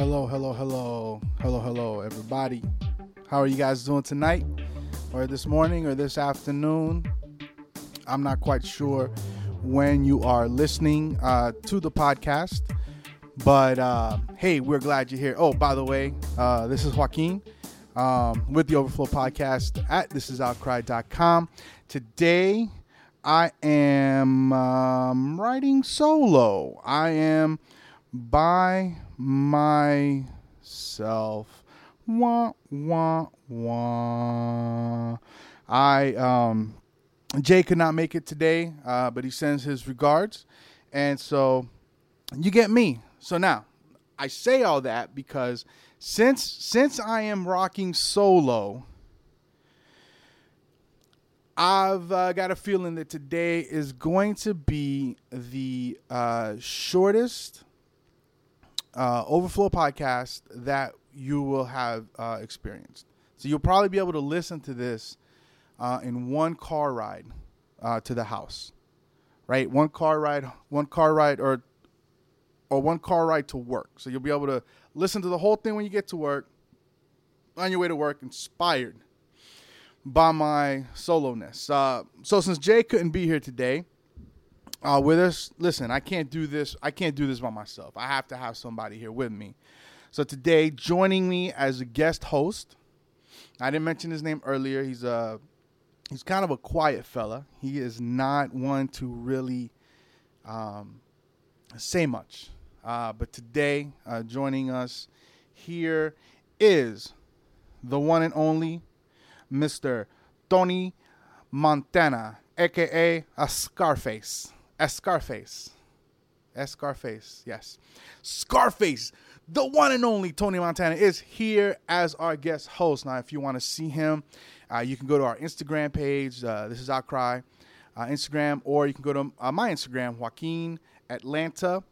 Hello, hello, hello, hello, hello, everybody. How are you guys doing tonight, or this morning, or this afternoon? I'm not quite sure when you are listening uh, to the podcast, but uh, hey, we're glad you're here. Oh, by the way, uh, this is Joaquin um, with the Overflow Podcast at thisisoutcry.com. Today, I am um, writing solo. I am by myself. Wah wah wah. I um Jay could not make it today, uh, but he sends his regards, and so you get me. So now I say all that because since since I am rocking solo. I've uh, got a feeling that today is going to be the uh, shortest uh, Overflow podcast that you will have uh, experienced. So you'll probably be able to listen to this uh, in one car ride uh, to the house, right? One car ride, one car ride, or or one car ride to work. So you'll be able to listen to the whole thing when you get to work, on your way to work, inspired by my soloness. Uh, so since Jay couldn't be here today uh, with us. Listen, I can't do this. I can't do this by myself. I have to have somebody here with me. So today, joining me as a guest host, I didn't mention his name earlier. He's a he's kind of a quiet fella. He is not one to really um, say much. Uh, but today, uh, joining us here is the one and only Mr. Tony Montana, aka a Scarface. As Scarface. As Scarface, yes. Scarface, the one and only Tony Montana, is here as our guest host. Now, if you want to see him, uh, you can go to our Instagram page. Uh, this is Outcry uh, Instagram, or you can go to uh, my Instagram, Joaquin Atlanta,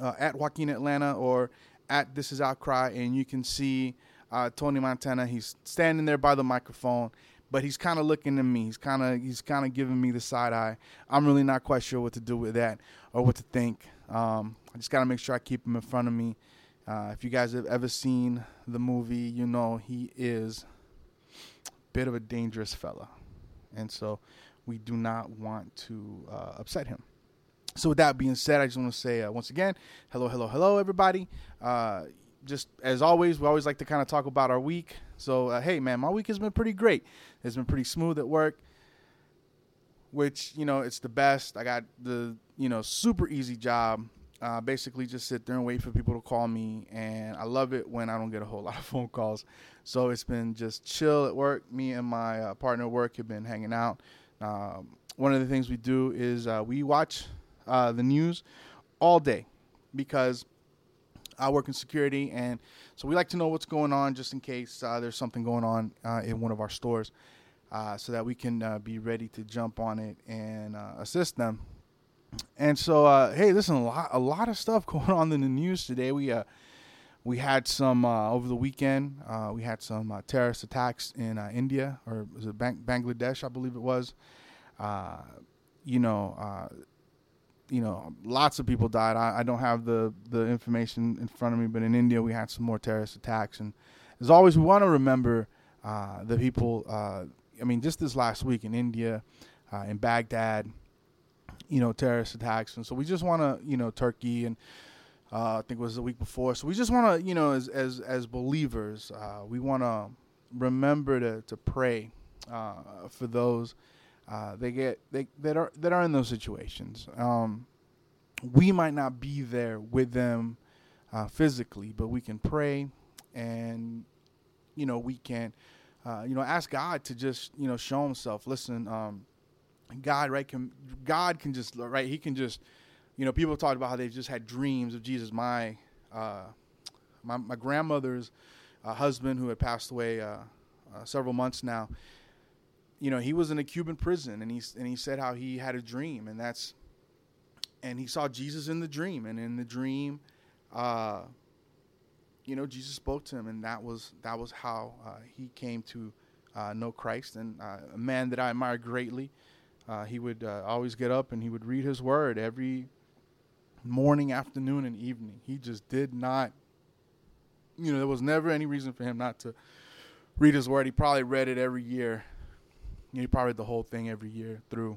uh, at Joaquin Atlanta, or at This Is Outcry, and you can see uh, Tony Montana. He's standing there by the microphone but he's kind of looking at me. He's kind of he's kind of giving me the side eye. I'm really not quite sure what to do with that or what to think. Um, I just got to make sure I keep him in front of me. Uh, if you guys have ever seen the movie, you know he is a bit of a dangerous fella, and so we do not want to uh, upset him. So with that being said, I just want to say uh, once again, hello, hello, hello, everybody. Uh, just as always, we always like to kind of talk about our week. So, uh, hey, man, my week has been pretty great. It's been pretty smooth at work, which, you know, it's the best. I got the, you know, super easy job. Uh, basically, just sit there and wait for people to call me. And I love it when I don't get a whole lot of phone calls. So, it's been just chill at work. Me and my uh, partner at work have been hanging out. Um, one of the things we do is uh, we watch uh, the news all day because I work in security, and so we like to know what's going on just in case uh, there's something going on uh, in one of our stores, uh, so that we can uh, be ready to jump on it and uh, assist them. And so, uh, hey, listen, a lot, a lot of stuff going on in the news today. We we had some over the weekend. we had some terrorist attacks in India, or was it Bang- Bangladesh? I believe it was. you know you know, lots of people died. I, I, don't have the, the information in front of me, but in India we had some more terrorist attacks. And as always, we want to remember uh, the people. I mean, just this last week in India, uh, in Baghdad, you know, terrorist attacks. And so we just want to, you know, Turkey and uh, I think it was the week before. So we just want to, you know, as as as believers, uh, we want to remember to to pray uh, for those uh, they get they that are that are in those situations. Um, we might not be there with them uh, physically, but we can pray, and you know we can, uh, you know, ask God to just you know show Himself. Listen, um, God, right? Can God can just right? He can just, you know, people talk about how they've just had dreams of Jesus. My uh, my, my grandmother's uh, husband who had passed away uh, uh, several months now. You know, he was in a Cuban prison, and he and he said how he had a dream, and that's and he saw Jesus in the dream, and in the dream, you know, Jesus spoke to him, and that was that was how uh, he came to uh, know Christ, and uh, a man that I admire greatly. Uh, he would uh, always get up and he would read his word every morning, afternoon, and evening. He just did not, you know, there was never any reason for him not to read his word. He probably read it every year. he probably read the whole thing every year through.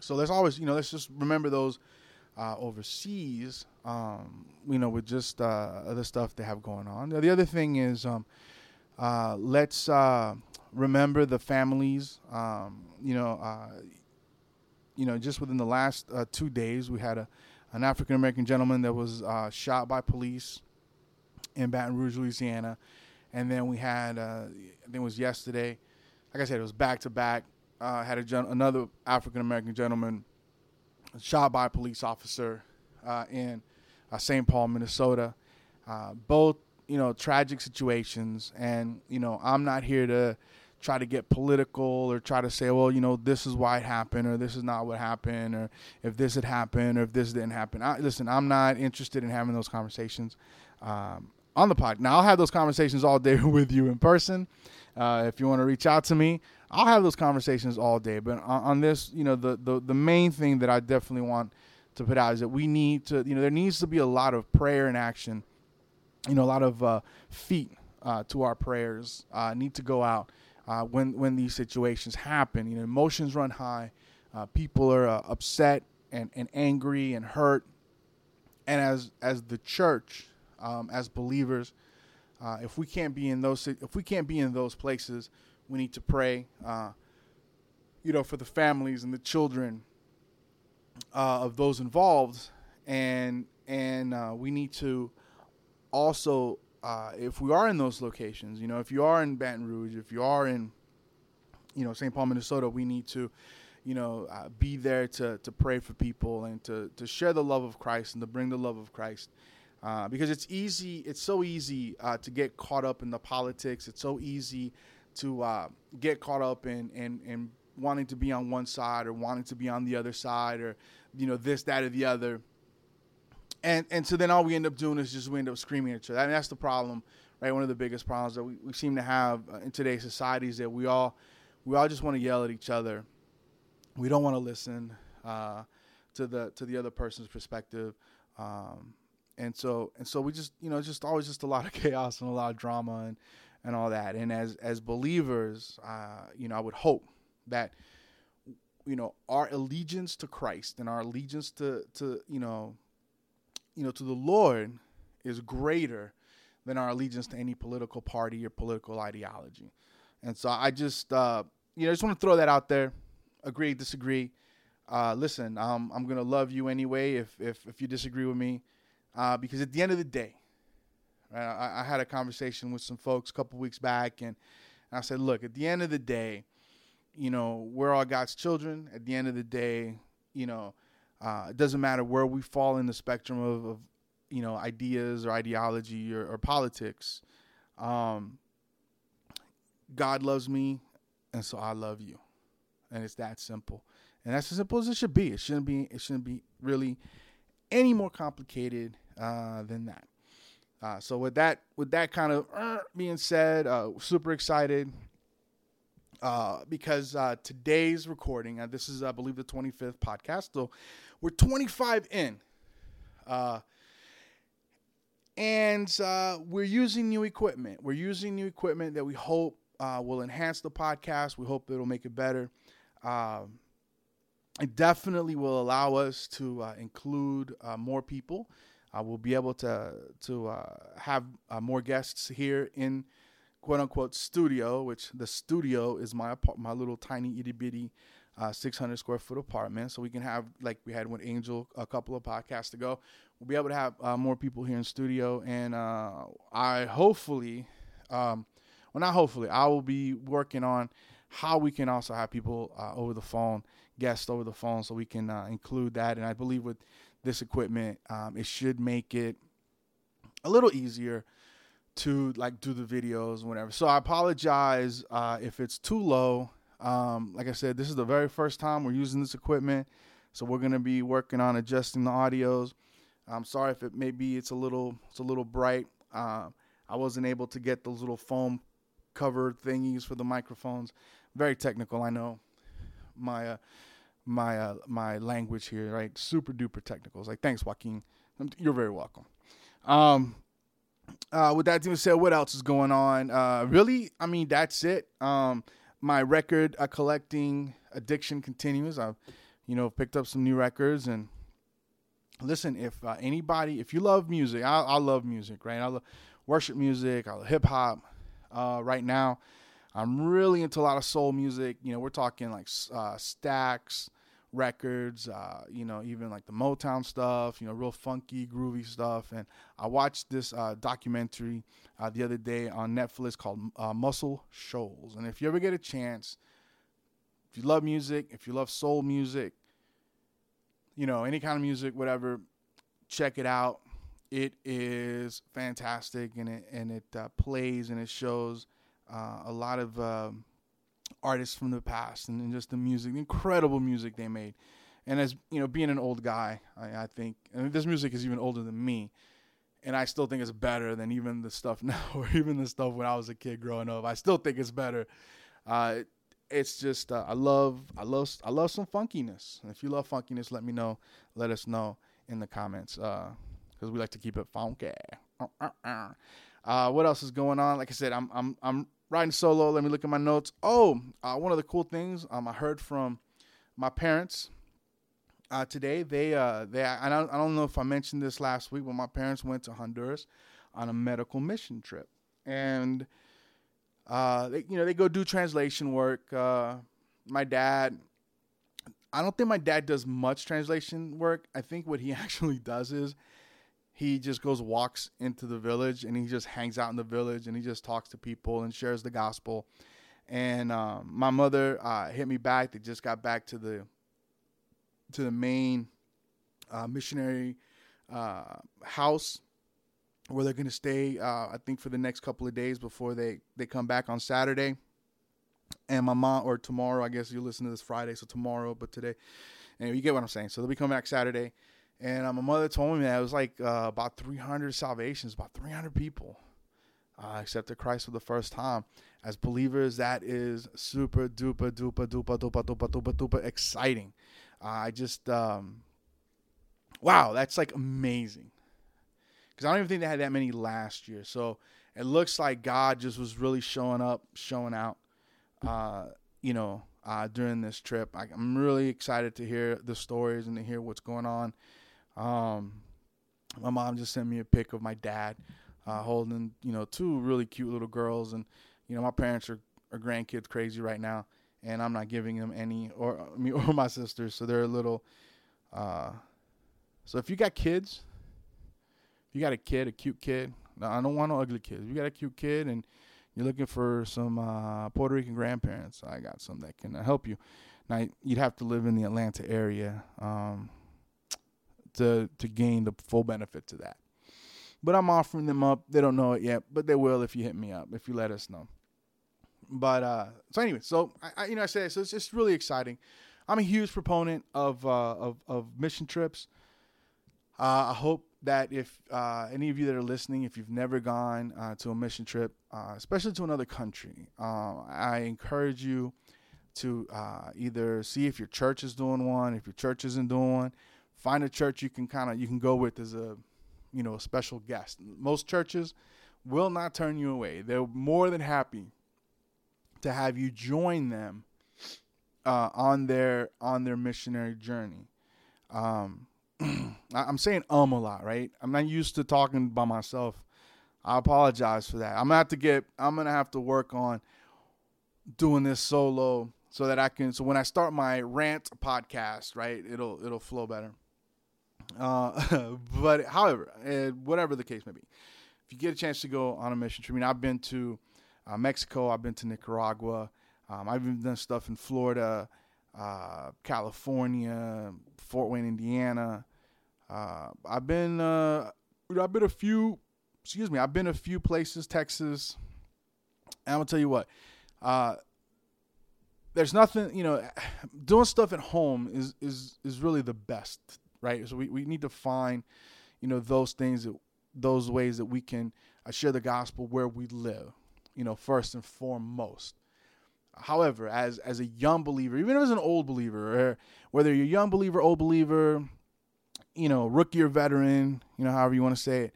So there's always, you know, let's just remember those uh, overseas, um, you know, with just uh, other stuff they have going on. The other thing is, um, uh, let's uh, remember the families. Um, you know, uh, you know, just within the last uh, two days, we had a an African American gentleman that was shot by police in Baton Rouge, Louisiana, and then we had I think it was yesterday. Like I said, it was back to back. Had a gen- another African American gentleman shot by a police officer uh, in uh, St. Paul, Minnesota. Uh, both you know tragic situations and you know i'm not here to try to get political or try to say well you know this is why it happened or this is not what happened or if this had happened or if this didn't happen I, listen i'm not interested in having those conversations um, on the pod. Now i'll have those conversations all day with you in person. Uh, if you want to reach out to me i'll have those conversations all day. But on, on this you know the, the the main thing that i definitely want to put out is that we need to you know there needs to be a lot of prayer and action. You know, a lot of uh, feet uh, to our prayers uh, need to go out uh, when when these situations happen. You know, emotions run high, uh, people are upset and, and angry and hurt, and as as the church, um, as believers, if we can't be in those if we can't be in those places, we need to pray. you know, for the families and the children of those involved, and and we need to also, uh, if we are in those locations, you know, if you are in Baton Rouge, if you are in, you know, St. Paul, Minnesota, we need to, you know, uh, be there to, to pray for people and to, to share the love of Christ and to bring the love of Christ. Uh, because it's easy, it's so easy uh, to get caught up in the politics. It's so easy to uh, get caught up in, in, in wanting to be on one side or wanting to be on the other side or, you know, this, that, or the other and and so then all we end up doing is just we end up screaming at each other. I mean, that's the problem, right? One of the biggest problems that we, we seem to have uh, in today's society is that we all we all just want to yell at each other. We don't want to listen uh, to the to the other person's perspective, um, and so and so we just you know just always just a lot of chaos and a lot of drama and and all that. And as as believers, uh, you know, I would hope that you know our allegiance to Christ and our allegiance to to you know you know, to the Lord is greater than our allegiance to any political party or political ideology. And so I just, uh, you know, I just want to throw that out there. Agree, disagree. Uh, listen, um, I'm gonna love you anyway if if, if you disagree with me, uh, because at the end of the day, right, I, I, had a conversation with some folks a couple weeks back, and, and I said, look, at the end of the day, you know, we're all God's children. At the end of the day, you know, uh, it doesn't matter where we fall in the spectrum of, of you know ideas or ideology or, or politics. Um, God loves me, and so I love you, and it's that simple. And that's as simple as it should be. It shouldn't be. It shouldn't be really any more complicated uh, than that. Uh, so with that, with that kind of uh, being said, uh, super excited uh, because today's recording, this is, I believe, the 25th podcast. So we're 25 in. And we're using new equipment. We're using new equipment that we hope will enhance the podcast. We hope it'll make it better. Um, it definitely will allow us to uh, include uh, more people. Uh, we'll be able to to uh, have more guests here in quote unquote studio, which the studio is my my little tiny itty bitty uh, 600 square foot apartment. So we can have, like we had with Angel a couple of podcasts ago, we'll be able to have uh, more people here in studio. And uh, I hopefully, um, well, not hopefully, I will be working on how we can also have people uh, over the phone, guests over the phone, so we can uh, include that. And I believe with this equipment, um, it should make it a little easier to like do the videos and whatever. So I apologize uh, if it's too low. Um, like I said, this is the very first time we're using this equipment, so we're gonna be working on adjusting the audios. I'm sorry if it maybe it's a little it's a little bright. Uh, I wasn't able to get those little foam cover thingies for the microphones. Very technical, I know. My uh, my uh, my language here, right? Super duper technical. It's like thanks, Joaquin. You're very welcome. Um, uh, with that being said, what else is going on? Uh, really, I mean, that's it. Um, my record uh, collecting addiction continues. I've, you know, picked up some new records and listen. If uh, anybody, if you love music, I, I love music, right? I love worship music. I love hip hop. Uh, right now, I'm really into a lot of soul music. You know, we're talking like uh, Stax, records, uh, you know, even like the Motown stuff, you know, real funky, groovy stuff. And I watched this uh, documentary uh, the other day on Netflix called uh, Muscle Shoals. And if you ever get a chance, if you love music, if you love soul music, you know, any kind of music, whatever, check it out. It is fantastic, and it and it uh, plays and it shows uh, a lot of um, artists from the past and, and just the music, the incredible music they made. And as you know, being an old guy, I, I think this music is even older than me, and I still think it's better than even the stuff now, or even the stuff when I was a kid growing up. I still think it's better. Uh, it's just uh, I love I love I love some funkiness. And if you love funkiness, let me know. Let us know in the comments because uh, we like to keep it funky. Uh, what else is going on? Like I said, I'm I'm I'm riding solo. Let me look at my notes. Oh, uh, one of the cool things um, I heard from my parents uh, today. They uh, they I don't, I don't know if I mentioned this last week, but my parents went to Honduras on a medical mission trip, and uh, they, you know they go do translation work. Uh, my dad. I don't think my dad does much translation work. I think what he actually does is he just goes walks into the village and he just hangs out in the village and he just talks to people and shares the gospel. And um, my mother uh, hit me back. They just got back to the to the main uh, missionary uh, house where they're going to stay uh, i think for the next couple of days before they they come back on saturday. And my mom or tomorrow i guess you listen to this friday so tomorrow but today. Anyway you get what i'm saying. So they'll be coming back saturday and uh, my mother told me that it was like uh, about 300 salvations, about 300 people uh, accepted Christ for the first time. As believers, that is super duper duper duper duper duper duper duper exciting. Uh, I just, um, wow, that's like amazing. Because I don't even think they had that many last year. So it looks like God just was really showing up, showing out, uh, you know, uh, during this trip. I, I'm really excited to hear the stories and to hear what's going on um, my mom just sent me a pic of my dad uh, holding, you know, two really cute little girls, and you know, my parents are, are grandkids crazy right now, and I'm not giving them any, or me or my sisters, so they're a little. Uh, so if you got kids, you got a kid, a cute kid, I don't want no ugly kids. If you got a cute kid and you're looking for some uh, Puerto Rican grandparents, I got some that can help you. Now you'd have to live in the Atlanta area. Um, to to gain the full benefit to that. But I'm offering them up. They don't know it yet, but they will if you hit me up, if you let us know. But uh, so anyway, so I, I you know I say so it's just really exciting. I'm a huge proponent of uh, of of mission trips. Uh, I hope that if uh, any of you that are listening, if you've never gone uh, to a mission trip, uh, especially to another country, uh, I encourage you to uh, either see if your church is doing one, if your church isn't doing one, find a church you can kind of you can go with as a you know a special guest. Most churches will not turn you away. They're more than happy to have you join them uh, on their on their missionary journey. Um, I'm saying um a lot, right? I'm not used to talking by myself. I apologize for that. I'm gonna have to get. I'm gonna have to work on doing this solo so that I can. So when I start my rant podcast, right, it'll it'll flow better. Uh, but however, uh, whatever the case may be, if you get a chance to go on a mission trip, I mean, I've been to uh, Mexico, I've been to Nicaragua, um, I've even done stuff in Florida, uh, California, Fort Wayne, Indiana. Uh, I've been, I've been a few excuse me, I've been a few places, Texas. And I'm gonna tell you what, there's nothing, you know, doing stuff at home is is is really the best, right? So we, we need to find, you know, those things that those ways that we can uh, share the gospel where we live, you know, first and foremost. However, as as a young believer, even as an old believer, or whether you're a young believer, old believer, you know, rookie or veteran, you know, however you want to say it,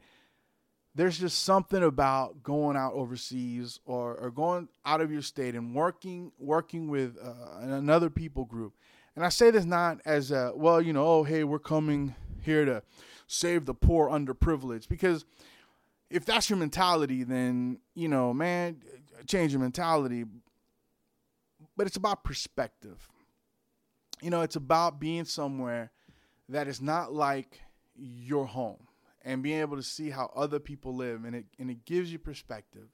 there's just something about going out overseas or, or going out of your state and working working with uh, another people group. And I say this not as a well, you know, oh hey, we're coming here to save the poor underprivileged because if that's your mentality, then you know, man, change your mentality but it's about perspective. You know, it's about being somewhere that is not like your home and being able to see how other people live and it and it gives you perspective.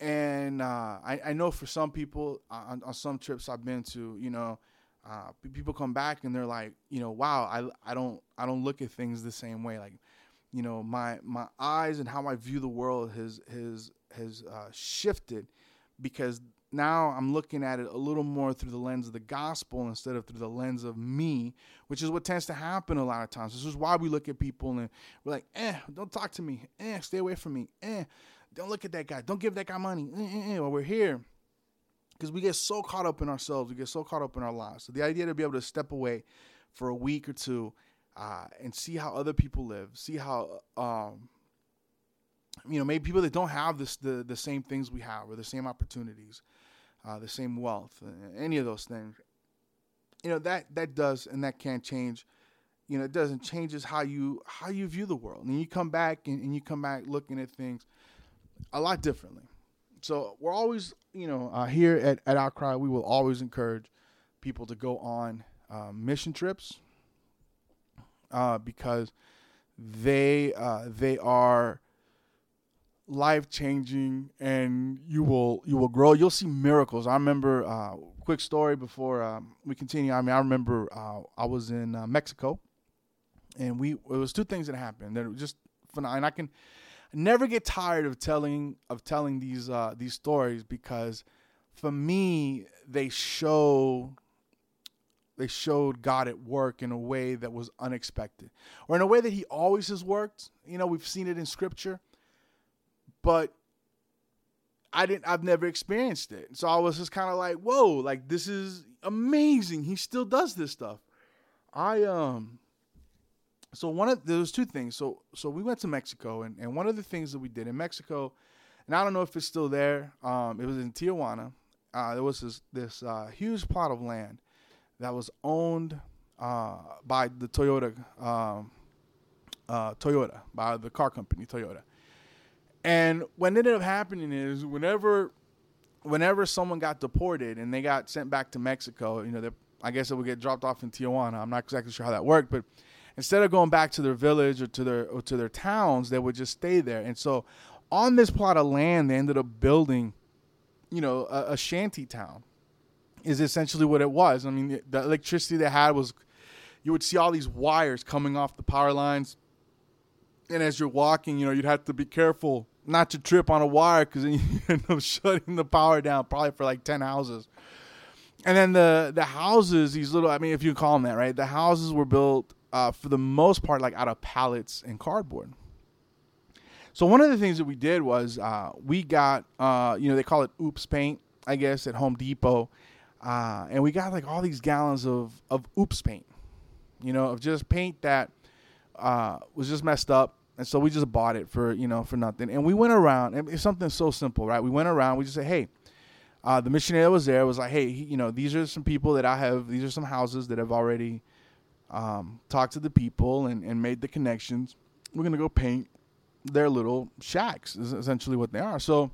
And uh, I, I know for some people on, on some trips I've been to, you know, uh, people come back and they're like, you know, wow, I, I don't I don't look at things the same way. Like, you know, my my eyes and how I view the world has has has uh, shifted because now I'm looking at it a little more through the lens of the gospel instead of through the lens of me, which is what tends to happen a lot of times. This is why we look at people and we're like, eh, don't talk to me. Eh, stay away from me. Eh, don't look at that guy. Don't give that guy money. Eh, eh, eh. Well, we're here because we get so caught up in ourselves. We get so caught up in our lives. So the idea to be able to step away for a week or two uh, and see how other people live, see how um, you know maybe people that don't have this the the same things we have or the same opportunities uh, the same wealth, uh, any of those things. You know that that does and that can change. You know, it doesn't changes how you how you view the world, and you come back and, and you come back looking at things a lot differently. So we're always, you know, uh, here at at Outcry, we will always encourage people to go on uh, mission trips uh, because they uh, they are life changing and you will you will grow. You'll see miracles. I remember uh quick story before um, we continue. I mean i remember i was in mexico and we it was two things that happened that were just phenomenal and i can never get tired of telling of telling these uh these stories because for me they show they showed God at work in a way that was unexpected or in a way that he always has worked you know we've seen it in scripture but I didn't I've never experienced it. So I was just kind of like, "Whoa, like this is amazing. He still does this stuff." I um so one of was two things. So so we went to Mexico and, and one of the things that we did in Mexico, and I don't know if it's still there. Um, it was in Tijuana. Uh, there was this this uh, huge plot of land that was owned uh, by the Toyota um, uh, Toyota by the car company Toyota. And what ended up happening is whenever whenever someone got deported and they got sent back to Mexico, you know, I guess it would get dropped off in Tijuana. I'm not exactly sure how that worked, but instead of going back to their village or to their or to their towns, they would just stay there. And so on this plot of land, they ended up building, you know, a, a shanty town. Is essentially what it was. I mean, the electricity they had was, you would see all these wires coming off the power lines, and as you're walking, you know, you'd have to be careful not to trip on a wire because then you end up shutting the power down probably for like 10 houses. And then the the houses, these little, I mean, if you call them that, right? The houses were built uh, for the most part like out of pallets and cardboard. So one of the things that we did was uh, we got, uh, you know, they call it oops paint, I guess, at Home Depot. Uh, and we got like all these gallons of, of oops paint, you know, of just paint that uh, was just messed up and so we just bought it for you know for nothing. And we went around. And it's something so simple, right? We went around. We just said, hey. Uh, the missionary that was there was like, hey, he, you know, these are some people that I have. These are some houses that have already um, talked to the people and, and made the connections. We're gonna go paint their little shacks. Is essentially what they are. So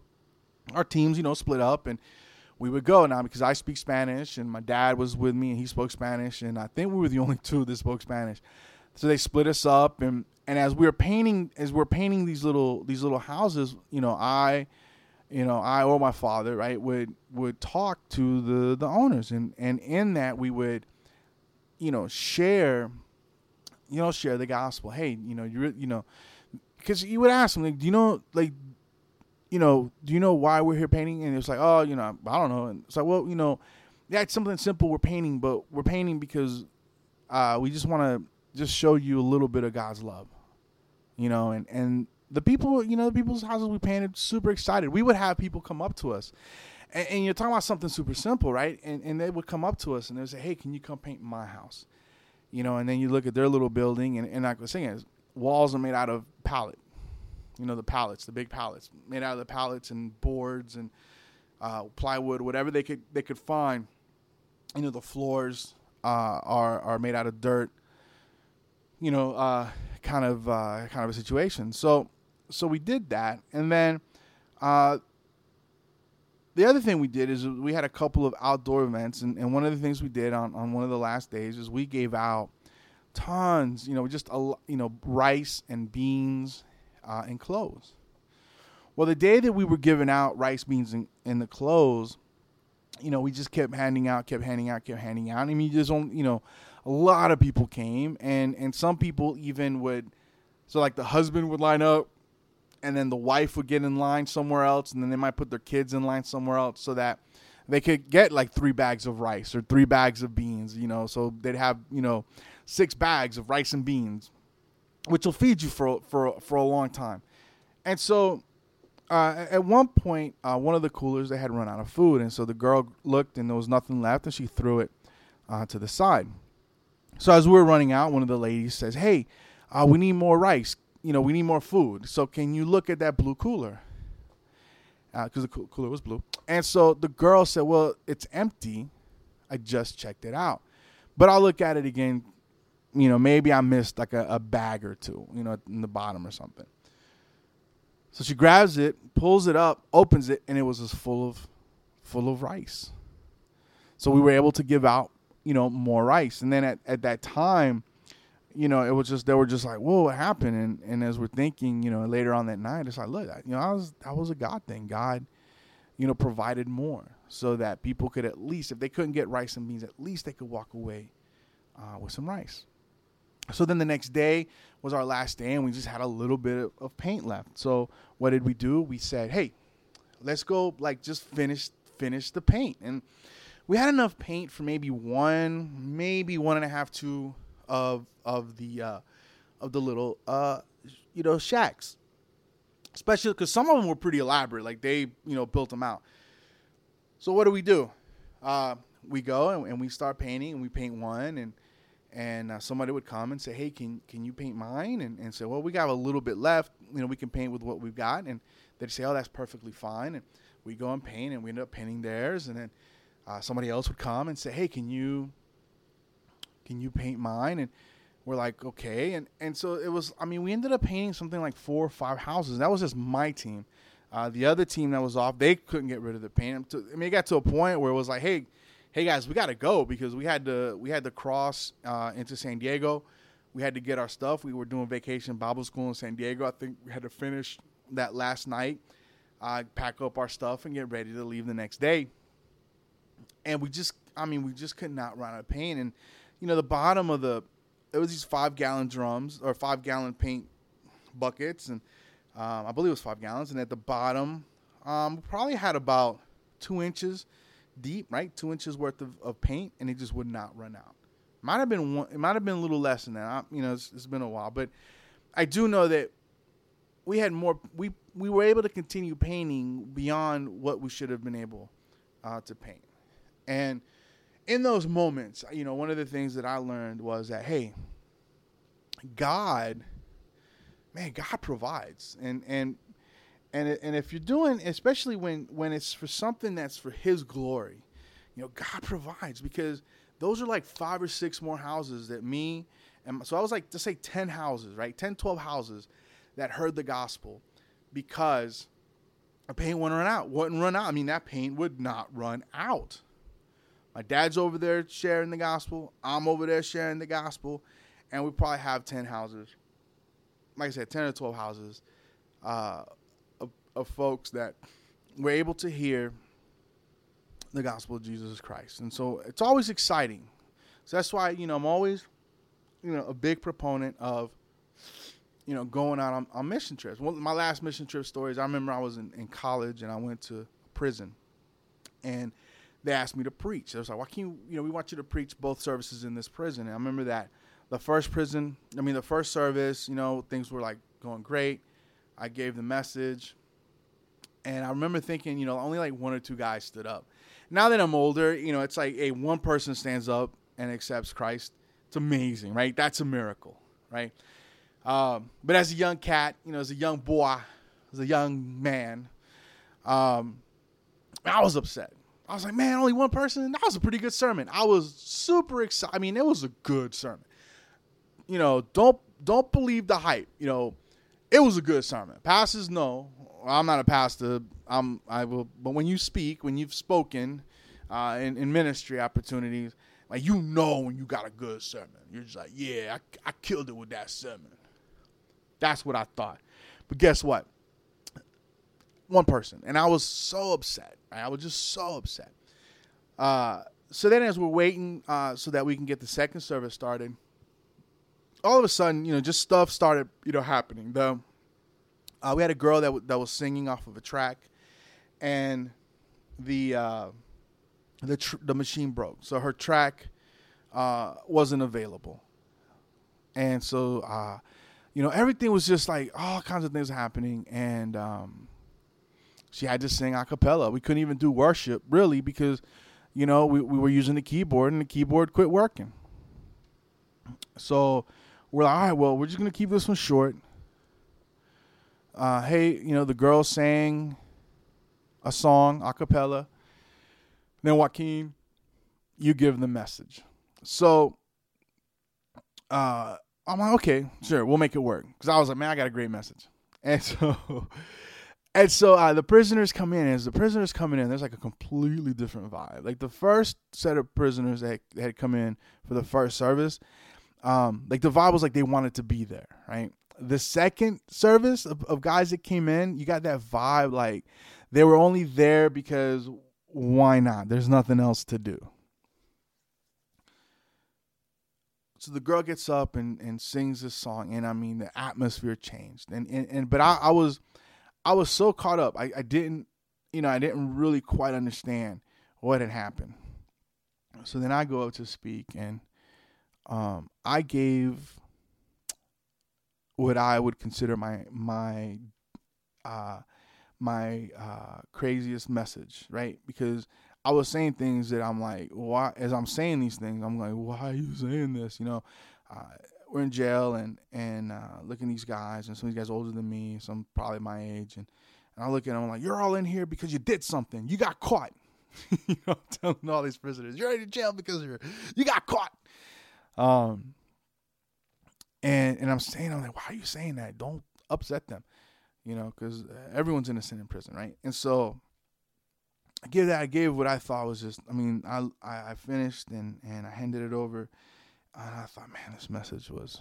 our teams, you know, split up and we would go now because I speak Spanish and my dad was with me and he spoke Spanish and I think we were the only two that spoke Spanish. So they split us up, and and as we are painting, as we're painting these little these little houses, you know, I, you know, I or my father, right, would would talk to the the owners, and and in that we would, you know, share, you know, share the gospel. Hey, you know, you you know, because you would ask them, like, do you know, like, you know, do you know why we're here painting? And it's like, oh, you know, I don't know. And it's like, well, you know, yeah, it's something simple. We're painting, but we're painting because uh, we just want to just show you a little bit of God's love, you know, and and the people, you know, the people's houses we painted, super excited. We would have people come up to us, and, and, you're talking about something super simple, right? And and they would come up to us and they would say, hey, can you come paint my house? You know, and then you look at their little building, and, and like I was saying, walls are made out of pallet. You know, the pallets, the big pallets, made out of the pallets and boards and uh, plywood, whatever they could they could find. You know, the floors uh, are are made out of dirt. You know, uh, kind of uh, kind of a situation. So so we did that, and then uh, the other thing we did is we had a couple of outdoor events, and, and one of the things we did on, on one of the last days is we gave out tons, you know, just a, you know, rice and beans uh, and clothes. Well, the day that we were giving out rice, beans, and, and the clothes, you know, we just kept handing out, kept handing out, kept handing out. I mean, just don't, you know, a lot of people came, and and some people even would, so like the husband would line up, and then the wife would get in line somewhere else, and then they might put their kids in line somewhere else, so that they could get like three bags of rice or three bags of beans, you know, so they'd have, you know, six bags of rice and beans, which will feed you for for for a long time. And so, uh, at one point, uh, one of the coolers they had run out of food, and so the girl looked and there was nothing left, and she threw it uh, to the side. So as we were running out, one of the ladies says, "Hey, uh, we need more rice. You know, we need more food. So can you look at that blue cooler?" Because uh, the cooler was blue. And so the girl said, "Well, it's empty. I just checked it out, but I'll look at it again you know, maybe I missed like a, a bag or two, you know, in the bottom or something. So she grabs it, pulls it up, opens it, and it was just full of full of rice. So we were able to give out, you know, more rice. And then at, at that time, you know, it was just they were just like, whoa, what happened? And and as we're thinking, you know, later on that night, it's like, look, you know, I was that was a God thing. God, you know, provided more so that people could at least, if they couldn't get rice and beans, at least they could walk away uh, with some rice. So then the next day was our last day, and we just had a little bit of paint left. So what did we do? We said, "Hey, let's go like just finish finish the paint." And we had enough paint for maybe one, maybe one and a half, two of of the uh, of the little uh, you know shacks. Especially because some of them were pretty elaborate, like they you know built them out. So what do we do? Uh, we go and, and we start painting, and we paint one, and and uh, somebody would come and say, "Hey, can can you paint mine?" And and say, "Well, we got a little bit left. You know, we can paint with what we've got." And they'd say, "Oh, that's perfectly fine." And we go and paint, and we end up painting theirs. And then uh, somebody else would come and say, "Hey, can you can you paint mine?" And we're like, "Okay." And and so it was. I mean, we ended up painting something like four or five houses. That was just my team. Uh, the other team that was off, they couldn't get rid of the paint. I mean, it got to a point where it was like, "Hey." hey guys, we got to go because we had to we had to cross uh, into San Diego. We had to get our stuff. We were doing vacation Bible school in San Diego. I think we had to finish that last night, uh, pack up our stuff, and get ready to leave the next day. And we just, I mean, we just could not run out of paint. And you know, the bottom of the it was these five gallon drums or five gallon paint buckets, and um, I believe it was five gallons. And at the bottom, um, probably had about two inches deep, right? Two inches worth of, of paint, and it just would not run out. Might have been one. It might have been a little less than that. I, you know, it's, it's been a while, but I do know that we had more. We we were able to continue painting beyond what we should have been able uh, to paint, and in those moments, you know, one of the things that I learned was that hey, God, man, God provides, and and and and if you're doing, especially when when it's for something that's for His glory, you know, God provides because those are like five or six more houses that me and so I was like, to say ten houses, right, 10, 12 houses that heard the gospel because a paint wouldn't run out. Wouldn't run out. I mean, that paint would not run out. My dad's over there sharing the gospel. I'm over there sharing the gospel, and we probably have ten houses. Like I said, ten or twelve houses. Uh, of folks that were able to hear the gospel of Jesus Christ. And so it's always exciting. So that's why, you know, I'm always, you know, a big proponent of you know, going out on, on mission trips. One, of my last mission trip stories, I remember I was in, in college and I went to prison, and they asked me to preach. They was like, "Why can't you? You know, we want you to preach both services in this prison." And I remember that the first prison, I mean, the first service, you know, things were like going great. I gave the message, and I remember thinking, you know, only like one or two guys stood up. Now that I'm older, you know, it's like a one person stands up and accepts Christ. It's amazing, right? That's a miracle, right? Um, but as a young cat, you know, as a young boy, as a young man, um, I was upset. I was like, man, only one person. That was a pretty good sermon. I was super excited. I mean, it was a good sermon. You know, don't don't believe the hype. You know, it was a good sermon. Pastors, no, I'm not a pastor. I'm I will, but when you speak, when you've spoken uh, in, in ministry opportunities, like you know when you got a good sermon. You're just like, yeah, I, I killed it with that sermon. That's what I thought. But guess what? One person, and I was so upset. Right? I was just so upset. Uh, so then, as we're waiting uh, so that we can get the second service started, all of a sudden, you know, just stuff started, you know, happening. The uh, we had a girl that w- that was singing off of a track, and the uh, the tr- the machine broke, so her track uh, wasn't available, and so uh, you know everything was just like all kinds of things happening, and um, she had to sing a cappella. We couldn't even do worship really because you know we, we were using the keyboard and the keyboard quit working. So we're like, all right, well, we're just gonna keep this one short. Uh, hey, you know, the girl sang a song a cappella. Then Joaquin, you give the message. So uh, I'm like, okay, sure, we'll make it work. Because I was like, man, I got a great message. And so, and so uh, the prisoners come in. As the prisoners coming in, there's like a completely different vibe. Like the first set of prisoners that had come in for the first service, um, like the vibe was like they wanted to be there, right? The second service of, of guys that came in, you got that vibe like they were only there because why not? There's nothing else to do. So the girl gets up and, and sings this song, and I mean the atmosphere changed. And and, and but I, I was I was so caught up. I, I didn't you know, I didn't really quite understand what had happened. So then I go up to speak and um, I gave what I would consider my my uh, my uh, craziest message, right? Because I was saying things that I'm like, why? As I'm saying these things, I'm like, why are you saying this? You know, uh, we're in jail and and uh, looking at these guys, and some of these guys older than me, some probably my age, and, and I look at them, I'm like, you're all in here because you did something, you got caught. you know, I'm telling all these prisoners, you're in jail because you're you got caught. Um, and and I'm saying, I'm like, why are you saying that? Don't upset them, you know, because everyone's innocent in prison, right? And so I give that. I gave what I thought was just. I mean, I I, finished and and I handed it over, I thought, man, this message was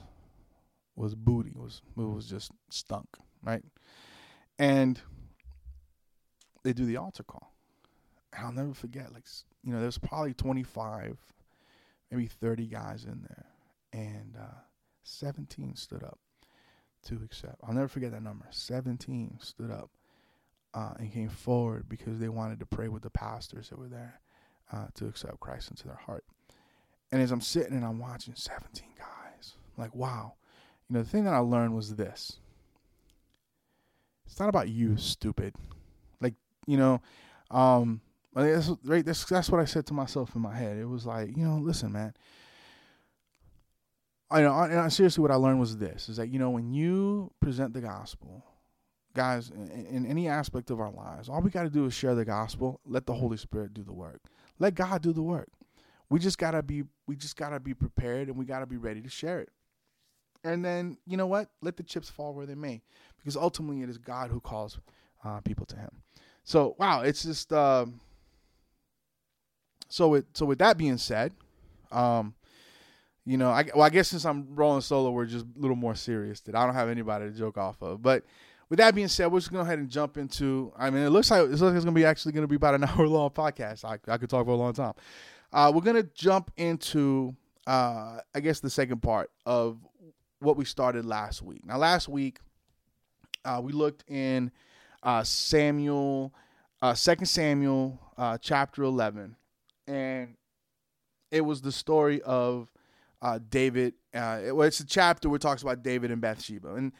was booty. Was it was just stunk, right? And they do the altar call, and I'll never forget. Like you know, there's probably 25, maybe 30 guys in there, and uh, 17 stood up to accept. I'll never forget that number. 17 stood up uh, and came forward because they wanted to pray with the pastors that were there uh, to accept Christ into their heart. And as I'm sitting and I'm watching 17 guys, I'm like, wow. You know, the thing that I learned was this it's not about you, stupid. Like, you know, um, that's, right, that's, that's what I said to myself in my head. It was like, you know, listen, man. I know, and seriously, what I learned was this: is that you know, when you present the gospel, guys, in, in any aspect of our lives, all we got to do is share the gospel. Let the Holy Spirit do the work. Let God do the work. We just gotta be, we just gotta be prepared, and we gotta be ready to share it. And then, you know what? Let the chips fall where they may, because ultimately it is God who calls uh, people to Him. So, wow, it's just. Uh, so with so with that being said, um, you know, I well, I guess since I'm rolling solo, we're just a little more serious. That I don't have anybody to joke off of. But with that being said, we're just to go ahead and jump into. I mean, it looks like it looks like it's to be actually to be about an hour long podcast. I I could talk for a long time. Uh, we're to jump into, uh, I guess, the second part of what we started last week. Now, last week uh, we looked in uh, Samuel, uh, Second Samuel, uh, chapter eleven, and it was the story of David. Well, it's a chapter where it talks about David and Bathsheba, and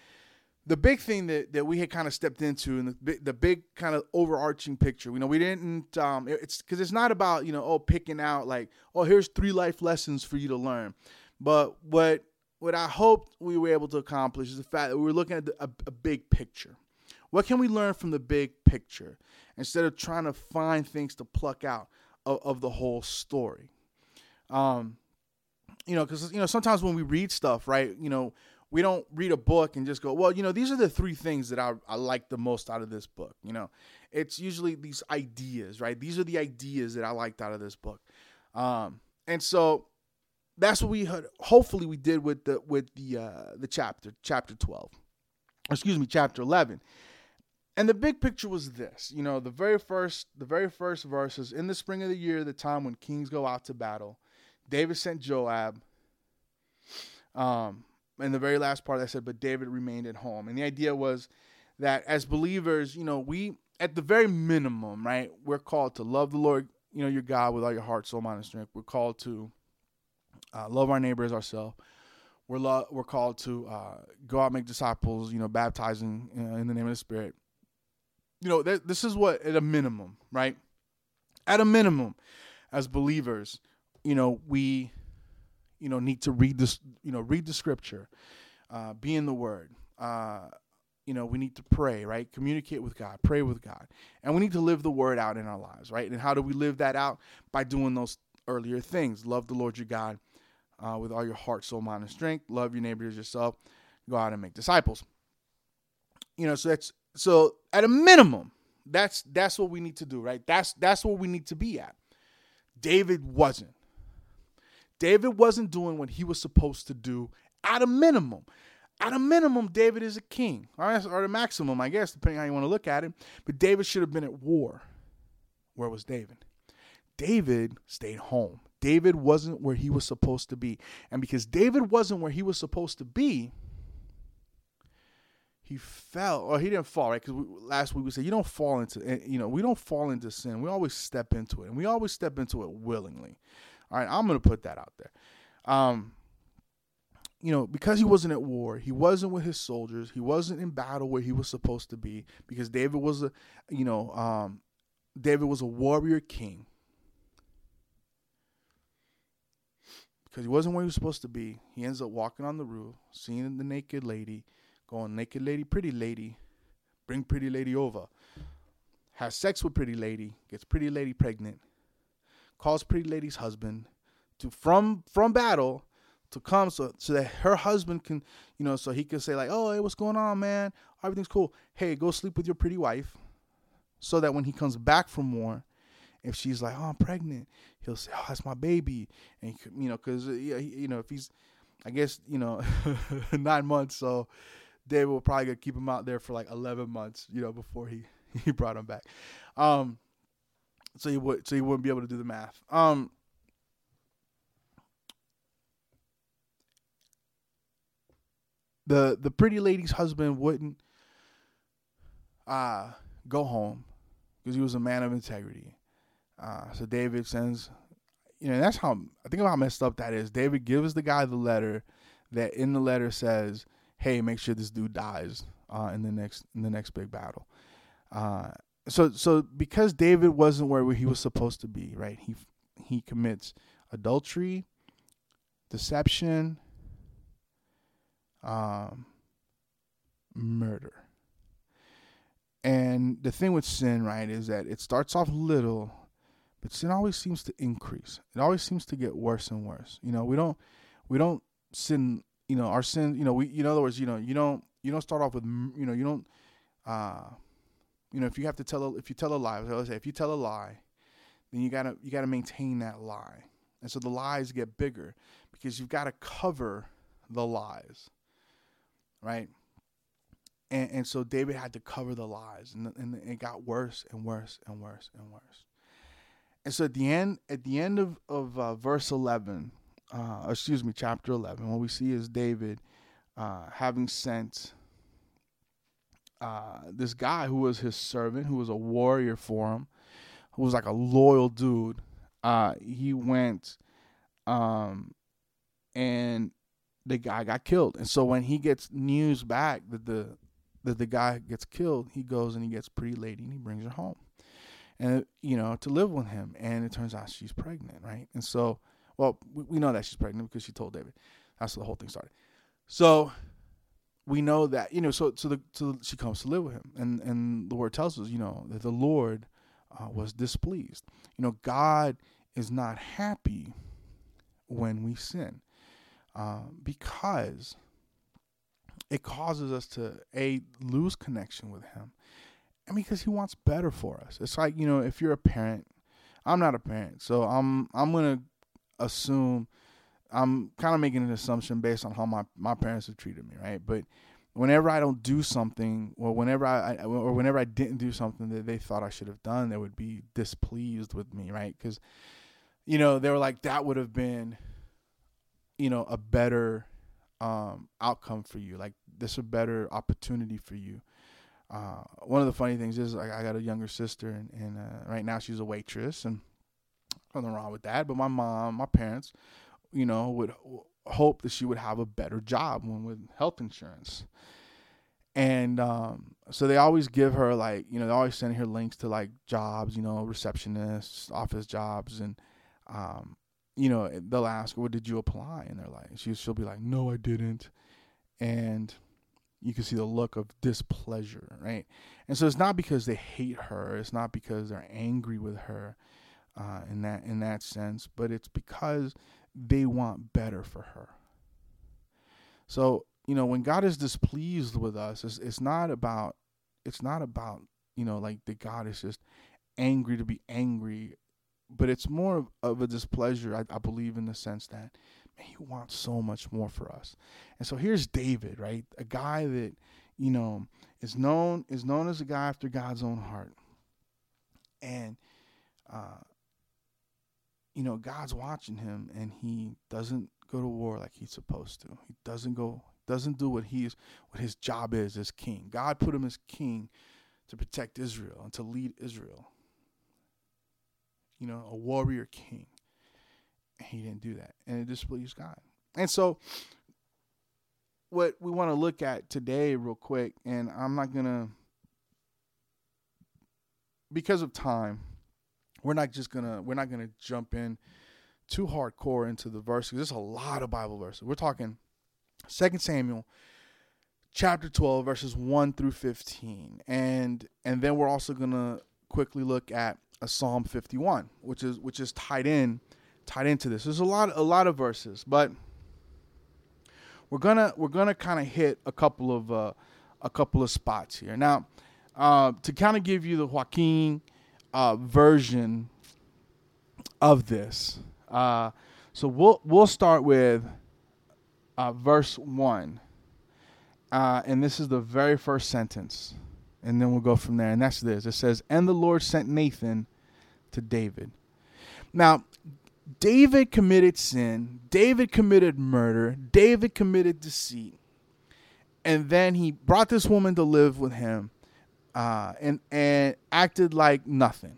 the big thing that, that we had kind of stepped into and the, the big kind of overarching picture, you know, we didn't, um, it's because it's not about, you know, oh, picking out like, oh, here's three life lessons for you to learn. But what, what I hoped we were able to accomplish is the fact that we were looking at the, a, a big picture. What can we learn from the big picture instead of trying to find things to pluck out of, of the whole story? Um, you know, because, you know, sometimes when we read stuff, right, you know, we don't read a book and just go, well, you know, these are the three things that I, I like the most out of this book. You know, it's usually these ideas, right? These are the ideas that I liked out of this book. Um, and so that's what we had, hopefully we did with the, with the, uh, the chapter, chapter 12, excuse me, chapter 11. And the big picture was this, you know, the very first, the very first verses in the spring of the year, the time when kings go out to battle, David sent Joab, um, in the very last part, I said, but David remained at home. And the idea was that as believers, you know, we, at the very minimum, right, we're called to love the Lord, you know, your God with all your heart, soul, mind, and strength. We're called to uh, love our neighbor as ourselves. We're, lo- we're called to uh, go out make disciples, you know, baptizing in the name of the Spirit. You know, th- this is what, at a minimum, right? At a minimum, as believers, you know, we you know need to read this you know read the scripture uh, be in the word uh, you know we need to pray right? Communicate with god pray with god. And we need to live the word out in our lives right? And how do we live that out? By doing those earlier things. Love the lord your god uh, with all your heart soul mind and strength. Love your neighbor as yourself. Go out and make disciples. You know so that's so at a minimum that's that's what we need to do right? That's that's what we need to be at. David wasn't David wasn't doing what he was supposed to do at a minimum. At a minimum, David is a king, or the maximum, I guess, depending how you want to look at it. But David should have been at war. Where was David? David stayed home. David wasn't where he was supposed to be. And because David wasn't where he was supposed to be, he fell, or he didn't fall, right? Because we, last week we said you don't fall into, eh, you know, we don't fall into sin. We always step into it, and we always step into it willingly. All right, I'm going to put that out there. Um, you know, because he wasn't at war, he wasn't with his soldiers, he wasn't in battle where he was supposed to be. Because David was a, you know, um, David was a warrior king. Because he wasn't where he was supposed to be, he ends up walking on the roof, seeing the naked lady, going, "Naked lady, pretty lady, bring pretty lady over." Has sex with pretty lady, gets pretty lady pregnant, calls Pretty Lady's husband to from from battle to come so so that her husband can you know so he can say like oh hey what's going on man? Everything's cool. Hey go sleep with your pretty wife so that when he comes back from war if she's like oh I'm pregnant he'll say oh that's my baby and you know because uh, you know if he's I guess you know nine months so David will probably keep him out there for like 11 months you know before he he brought him back. Um so you would so you wouldn't be able to do the math. Um, the the pretty lady's husband wouldn't uh, go home because he was a man of integrity. Uh, so David sends, you know, that's how I think about how messed up that is. David gives the guy the letter that in the letter says, "Hey, make sure this dude dies uh, in the next in the next big battle." So so because David wasn't where he was supposed to be, right? He he commits adultery, deception, um, murder. And the thing with sin, right, is that it starts off little, but sin always seems to increase. It always seems to get worse and worse. You know, we don't we don't sin. You know, our sin. You know, we. In other words, you know, you don't you don't start off with you know you don't. Uh, you know, if you have to tell a, if you tell a lie, let's say if you tell a lie, then you gotta you gotta maintain that lie, and so the lies get bigger because you've got to cover the lies, right? And and so David had to cover the lies, and and it got worse and worse and worse and worse. And so at the end at the end of of uh, verse eleven, uh, excuse me, chapter eleven, what we see is David uh, having sent uh, this guy who was his servant, who was a warrior for him, who was like a loyal dude. Uh, he went um, and the guy got killed. And so when he gets news back that the that the guy gets killed, he goes and he gets pretty lady and he brings her home, and you know to live with him. And it turns out she's pregnant, right? And so, well, we know that she's pregnant because she told David. That's how the whole thing started. So we know that you know. So so the so she comes to live with him, and and the word tells us, you know, that the Lord uh, was displeased. You know, God is not happy when we sin uh, because it causes us to a lose connection with him and because he wants better for us it's like you know if you're a parent i'm not a parent so i'm i'm gonna assume i'm kind of making an assumption based on how my, my parents have treated me right but whenever i don't do something or whenever I, I or whenever i didn't do something that they thought i should have done they would be displeased with me right because you know, they were like, that would have been, you know, a better um, outcome for you. Like, this a better opportunity for you. Uh, one of the funny things is like, I got a younger sister, and, and uh, right now she's a waitress, and nothing wrong with that. But my mom, my parents, you know, would hope that she would have a better job when with health insurance. And um, so they always give her like, you know, they always send her links to like jobs, you know, receptionists, office jobs, and um, you know, they'll ask, "What did you apply?" And they're like, she, she'll be like, "No, I didn't," and you can see the look of displeasure, right? And so it's not because they hate her, it's not because they're angry with her, uh, in that in that sense, but it's because they want better for her. So you know, when God is displeased with us, it's, it's not about it's not about you know like that God is just angry to be angry but it's more of a displeasure, I, I, believe, in the sense that man, he wants so much more for us. And so here's David, right? A guy that you know is known is known as a guy after God's own heart, and uh, you know God's watching him, and he doesn't go to war like he's supposed to. He doesn't go doesn't do what he's what his job is as king. God put him as king to protect Israel and to lead Israel you know, a warrior king. And he didn't do that. And it displeased God. And so what we want to look at today real quick, and I'm not gonna because of time, we're not just gonna we're not gonna jump in too hardcore into the verses. There's a lot of Bible verses. We're talking Second Samuel chapter 12 verses 1 through 15 and and then we're also going to quickly look at a Psalm 51, which is which is tied in tied into this. There's a lot a lot of verses, but we're gonna we're gonna kind of hit a couple of uh, a couple of spots here. Now, uh, to kind of give you the Joaquin uh, version of this, uh, so we'll we'll start with uh, verse one, uh, and this is the very first sentence and then we'll go from there. And that's this it says, And the Lord sent Nathan to David. Now, David committed sin, David committed murder, David committed deceit. And then he brought this woman to live with him uh, and, and acted like nothing.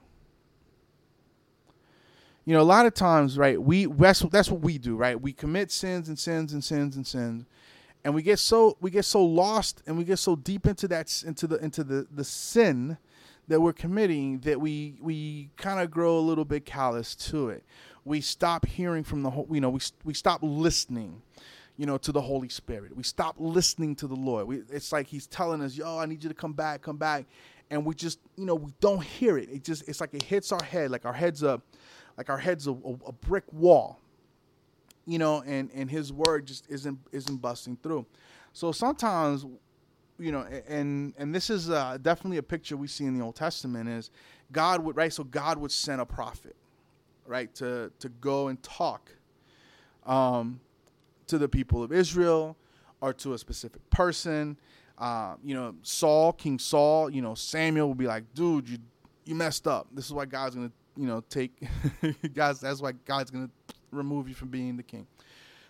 You know, a lot of times, right, we that's, that's what we do, right? We commit sins and sins and sins and sins and we get so we get so lost and we get so deep into that into the into the the sin that we're committing that we we kind of grow a little bit callous to it. We stop hearing from the whole, you know, we we stop listening, you know, to the Holy Spirit. We stop listening to the Lord. We, it's like He's telling us, "Yo, I need you to come back, come back," and we just, you know, we don't hear it. It just, it's like it hits our head, like our heads up, like our heads a, a brick wall, you know, and and his word just isn't isn't busting through. So sometimes, you know, and and this is uh, definitely a picture we see in the Old Testament is God would right. So God would send a prophet, right, to to go and talk, um, to the people of Israel, or to a specific person. Uh, you know, Saul, King Saul. You know, Samuel will be like, dude, you you messed up. This is why God's gonna you know take guys. That's why God's gonna remove you from being the king.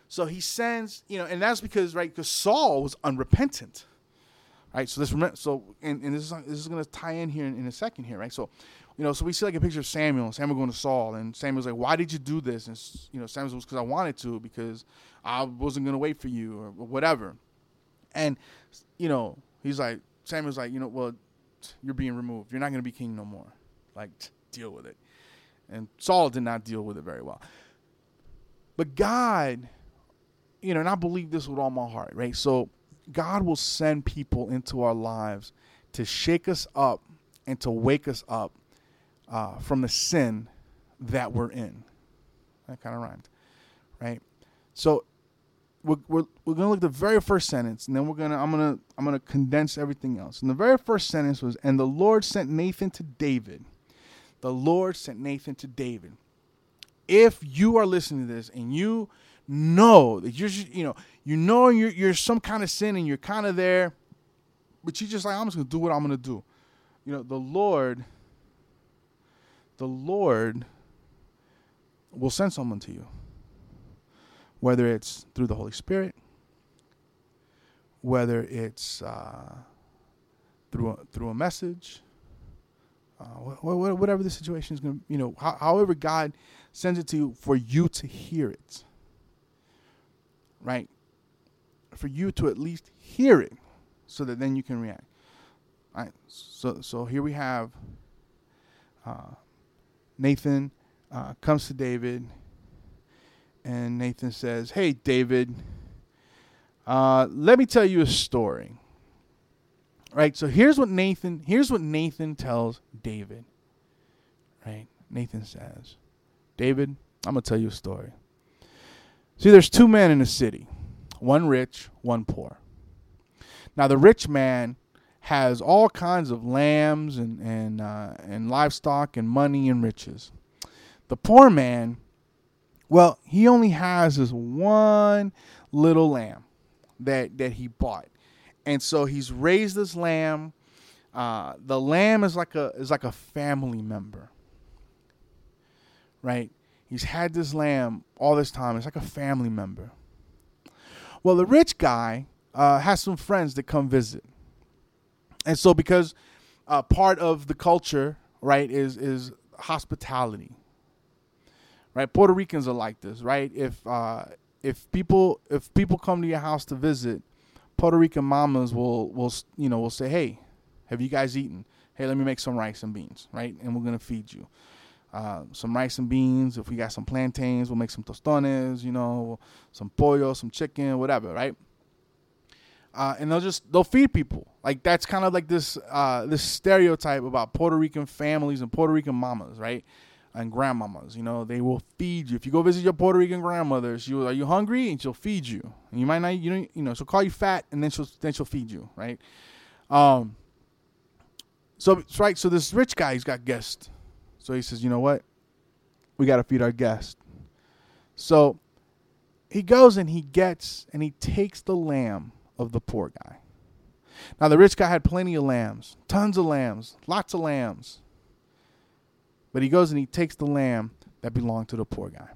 So he sends, you know, and that's because right, because Saul was unrepentant, right? So this, so and, and this is this is going to tie in here in, in, a second here, right? So, you know, so we see like a picture of Samuel, Samuel going to Saul, and Samuel's like, "Why did you do this?" And you know, Samuel was because I wanted to, because I wasn't going to wait for you or whatever, and you know, he's like, Samuel's like, you know, well, you're being removed. You're not going to be king no more. Like, deal with it. And Saul did not deal with it very well. But God, you know, and I believe this with all my heart, right? So God will send people into our lives to shake us up and to wake us up uh, from the sin that we're in. That kind of rhymed, right? So we're, we're, we're gonna look at the very first sentence, and then we're gonna I'm gonna I'm gonna condense everything else. And the very first sentence was, "And the Lord sent Nathan to David." The Lord sent Nathan to David. If you are listening to this and you know that you're you know you know you're you're some kind of sin and you're kind of there, but you're just like I'm just gonna do what I'm gonna do. You know the Lord. The Lord will send someone to you whether it's through the Holy Spirit, whether it's uh, through a, through a message, uh, wh- whatever the situation is going to, you know, ho- however God sends it to you for you to hear it, right? For you to at least hear it, so that then you can react. All right. So so here we have uh, Nathan uh, comes to David and Nathan says, Hey, David, uh, let me tell you a story. Right? So here's what Nathan here's what Nathan tells David. Right? Nathan says, David, I'm gonna tell you a story. See, there's two men in a city, one rich, one poor. Now the rich man has all kinds of lambs and and uh, and livestock and money and riches. The poor man well, he only has this one little lamb that that he bought, and so he's raised this lamb. Uh, the lamb is like a is like a family member, right? He's had this lamb all this time. It's like a family member. Well, the rich guy uh, has some friends that come visit, and so because uh, part of the culture, right, is is hospitality right? Puerto Ricans are like this, right? If uh, if people if people come to your house to visit, Puerto Rican mamas will will you know will say, hey, have you guys eaten? Hey, let me make some rice and beans, right? And we're gonna feed you. Uh, some rice and beans. If we got some plantains, we'll make some tostones. You know, some pollo, some chicken, whatever, right? Uh, and they'll just they'll feed people. Like that's kind of like this uh, this stereotype about Puerto Rican families and Puerto Rican mamas, right? and grandmamas. You know, they will feed you. If you go visit your Puerto Rican grandmother, she will, are you hungry? And she'll feed you. And you might not, you know, you know, she'll call you fat, and then she'll then she'll feed you, right? Um. So right, so this rich guy, he's got guests. So he says, you know what? We got to feed our guests. So he goes and he gets and he takes the lamb of the poor guy. Now the rich guy had plenty of lambs, tons of lambs, lots of lambs. But he goes and he takes the lamb that belonged to the poor guy.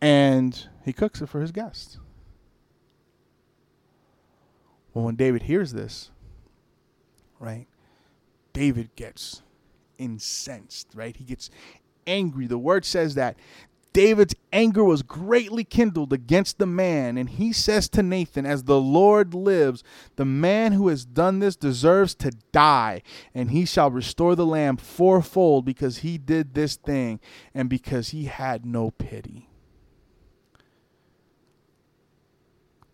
And he cooks it for his guests. Well, when David hears this, right, David gets incensed, right? He gets angry. The word says that David's anger was greatly kindled against the man, and he says to Nathan, As the Lord lives, the man who has done this deserves to die, and he shall restore the lamb fourfold because he did this thing and because he had no pity.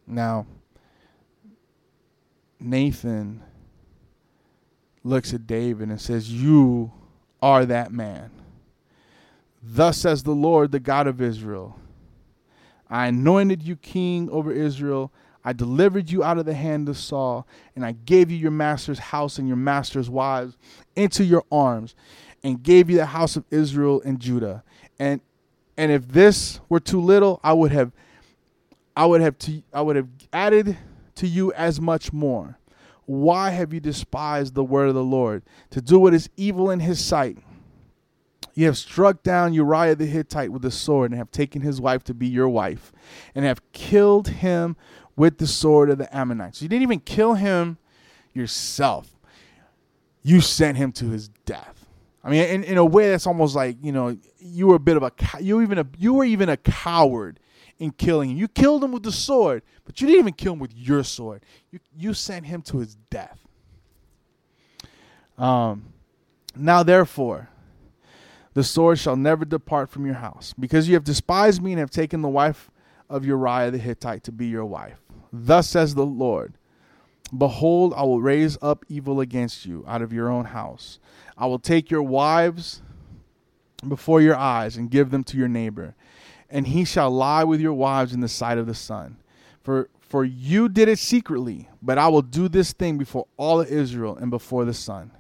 Now, Nathan looks at David and says, You are that man. Thus says the Lord, the God of Israel I anointed you king over Israel. I delivered you out of the hand of Saul, and I gave you your master's house and your master's wives into your arms, and gave you the house of Israel and Judah. And and if this were too little, I would have I would have to, I would have added to you as much more. Why have you despised the word of the Lord to do what is evil in his sight? You have struck down Uriah the Hittite with the sword, and have taken his wife to be your wife, and have killed him with the sword of the Ammonites. You didn't even kill him yourself. You sent him to his death. I mean, in, in a way, that's almost like you know you were a bit of a you even a you were even a coward in killing him. You killed him with the sword, but you didn't even kill him with your sword. You you sent him to his death. Um, now therefore, the sword shall never depart from your house, because you have despised me and have taken the wife of Uriah the Hittite to be your wife. Thus says the Lord Behold, I will raise up evil against you out of your own house. I will take your wives before your eyes and give them to your neighbor, and he shall lie with your wives in the sight of the sun. For for you did it secretly, but I will do this thing before all Israel and before the sun.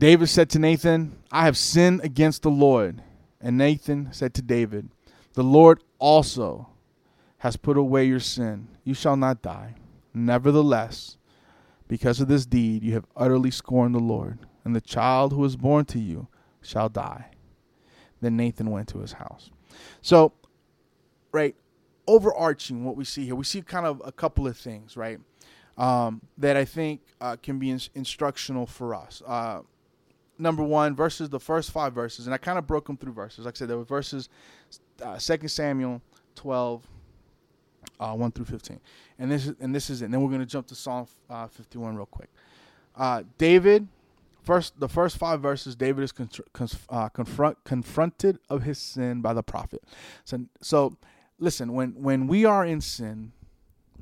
David said to Nathan, I have sinned against the Lord. And Nathan said to David, The Lord also has put away your sin. You shall not die. Nevertheless, because of this deed, you have utterly scorned the Lord, and the child who is born to you shall die. Then Nathan went to his house. So, right, overarching what we see here, we see kind of a couple of things, right, um, that I think uh, can be in- instructional for us. Uh, number one, verses, the first five verses, and I kind of broke them through verses. Like I said, there were verses, uh, 2 Samuel 12, uh, 1 through 15. And this is, and this is it. And then we're going to jump to Psalm uh, 51 real quick. Uh, David, first the first five verses, David is con- uh, confront, confronted of his sin by the prophet. So, so listen, when, when we are in sin,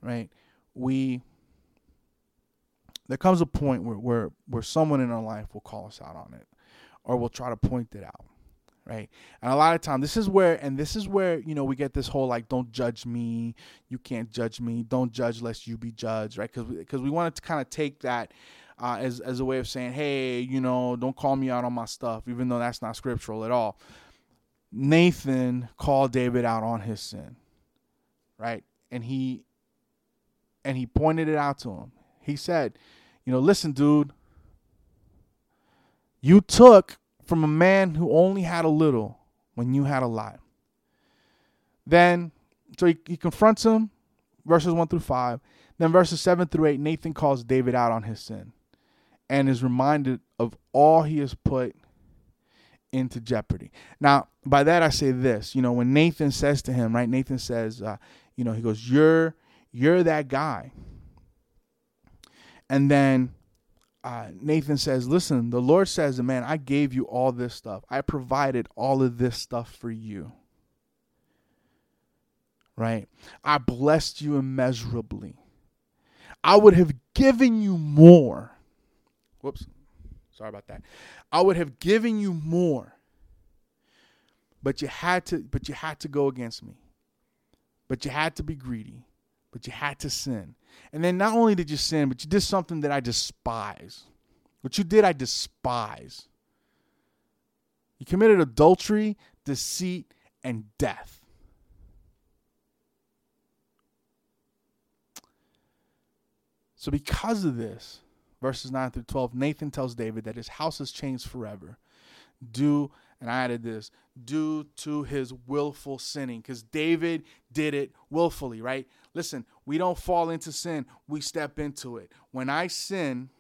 right, we there comes a point where, where where someone in our life will call us out on it or will try to point it out right? And a lot of time this is where and this is where you know we get this whole like don't judge me you can't judge me don't judge lest you be judged right? Because because we, we wanted to kind of take that uh, as as a way of saying hey you know don't call me out on my stuff even though that's not scriptural at all. Nathan called david out on his sin right? And he and he pointed it out to him. He said you know listen dude you took from a man who only had a little when you had a lot. Then, so he, he confronts him, verses 1 through 5. Then, verses 7 through 8, Nathan calls David out on his sin and is reminded of all he has put into jeopardy. Now, by that I say this, you know, when Nathan says to him, right? Nathan says, uh, you know, he goes, "You're you're that guy." And then uh, Nathan says, Listen, the Lord says, Man, I gave you all this stuff. I provided all of this stuff for you. Right? I blessed you immeasurably. I would have given you more. Whoops. Sorry about that. I would have given you more. But you had to but you had to go against me. But you had to be greedy. But you had to sin. And then not only did you sin, but you did something that I despise. What you did, I despise. You committed adultery, deceit, and death. So, because of this, verses 9 through 12, Nathan tells David that his house has changed forever due, and I added this, due to his willful sinning. Because David did it willfully, right? Listen, we don't fall into sin, we step into it. When I sin,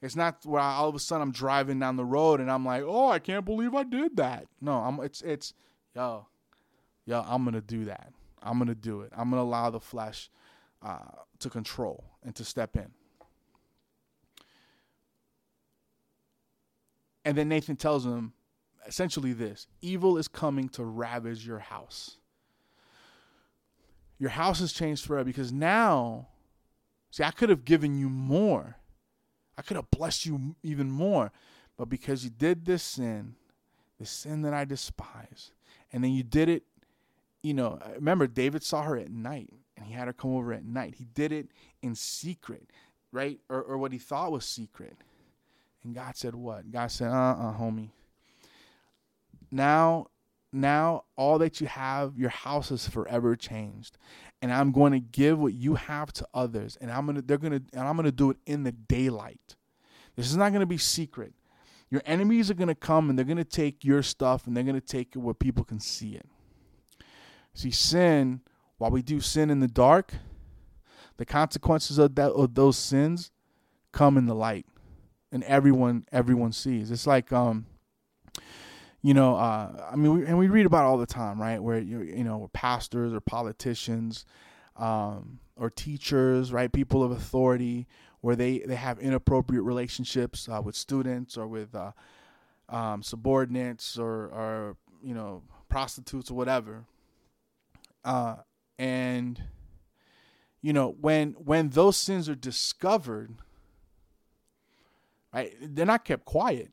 it's not where I, all of a sudden I'm driving down the road and I'm like, "Oh, I can't believe I did that." No, I'm it's it's yo, yo, I'm gonna do that. I'm gonna do it. I'm gonna allow the flesh uh, to control and to step in. And then Nathan tells him essentially this: evil is coming to ravage your house your house has changed forever because now, see, I could have given you more. I could have blessed you even more. But because you did this sin, the sin that I despise, and then you did it, you know, remember, David saw her at night and he had her come over at night. He did it in secret, right? Or, or what he thought was secret. And God said, What? God said, Uh uh-uh, uh, homie. Now now all that you have, your house is forever changed. And I'm going to give what you have to others. And I'm gonna they're gonna and I'm gonna do it in the daylight. This is not gonna be secret. Your enemies are to come and they're to take your stuff and they're to take it where people can see it. See, sin, while we do sin in the dark, the consequences of that of those sins come in the light. And everyone everyone sees. It's like um you know, uh, I mean, we, and we read about all the time, right? Where you you know, pastors or politicians, um, or teachers, right? People of authority, where they they have inappropriate relationships uh, with students or with uh, um, subordinates or or you know prostitutes or whatever. Uh, and you know when when those sins are discovered, right? They're not kept quiet?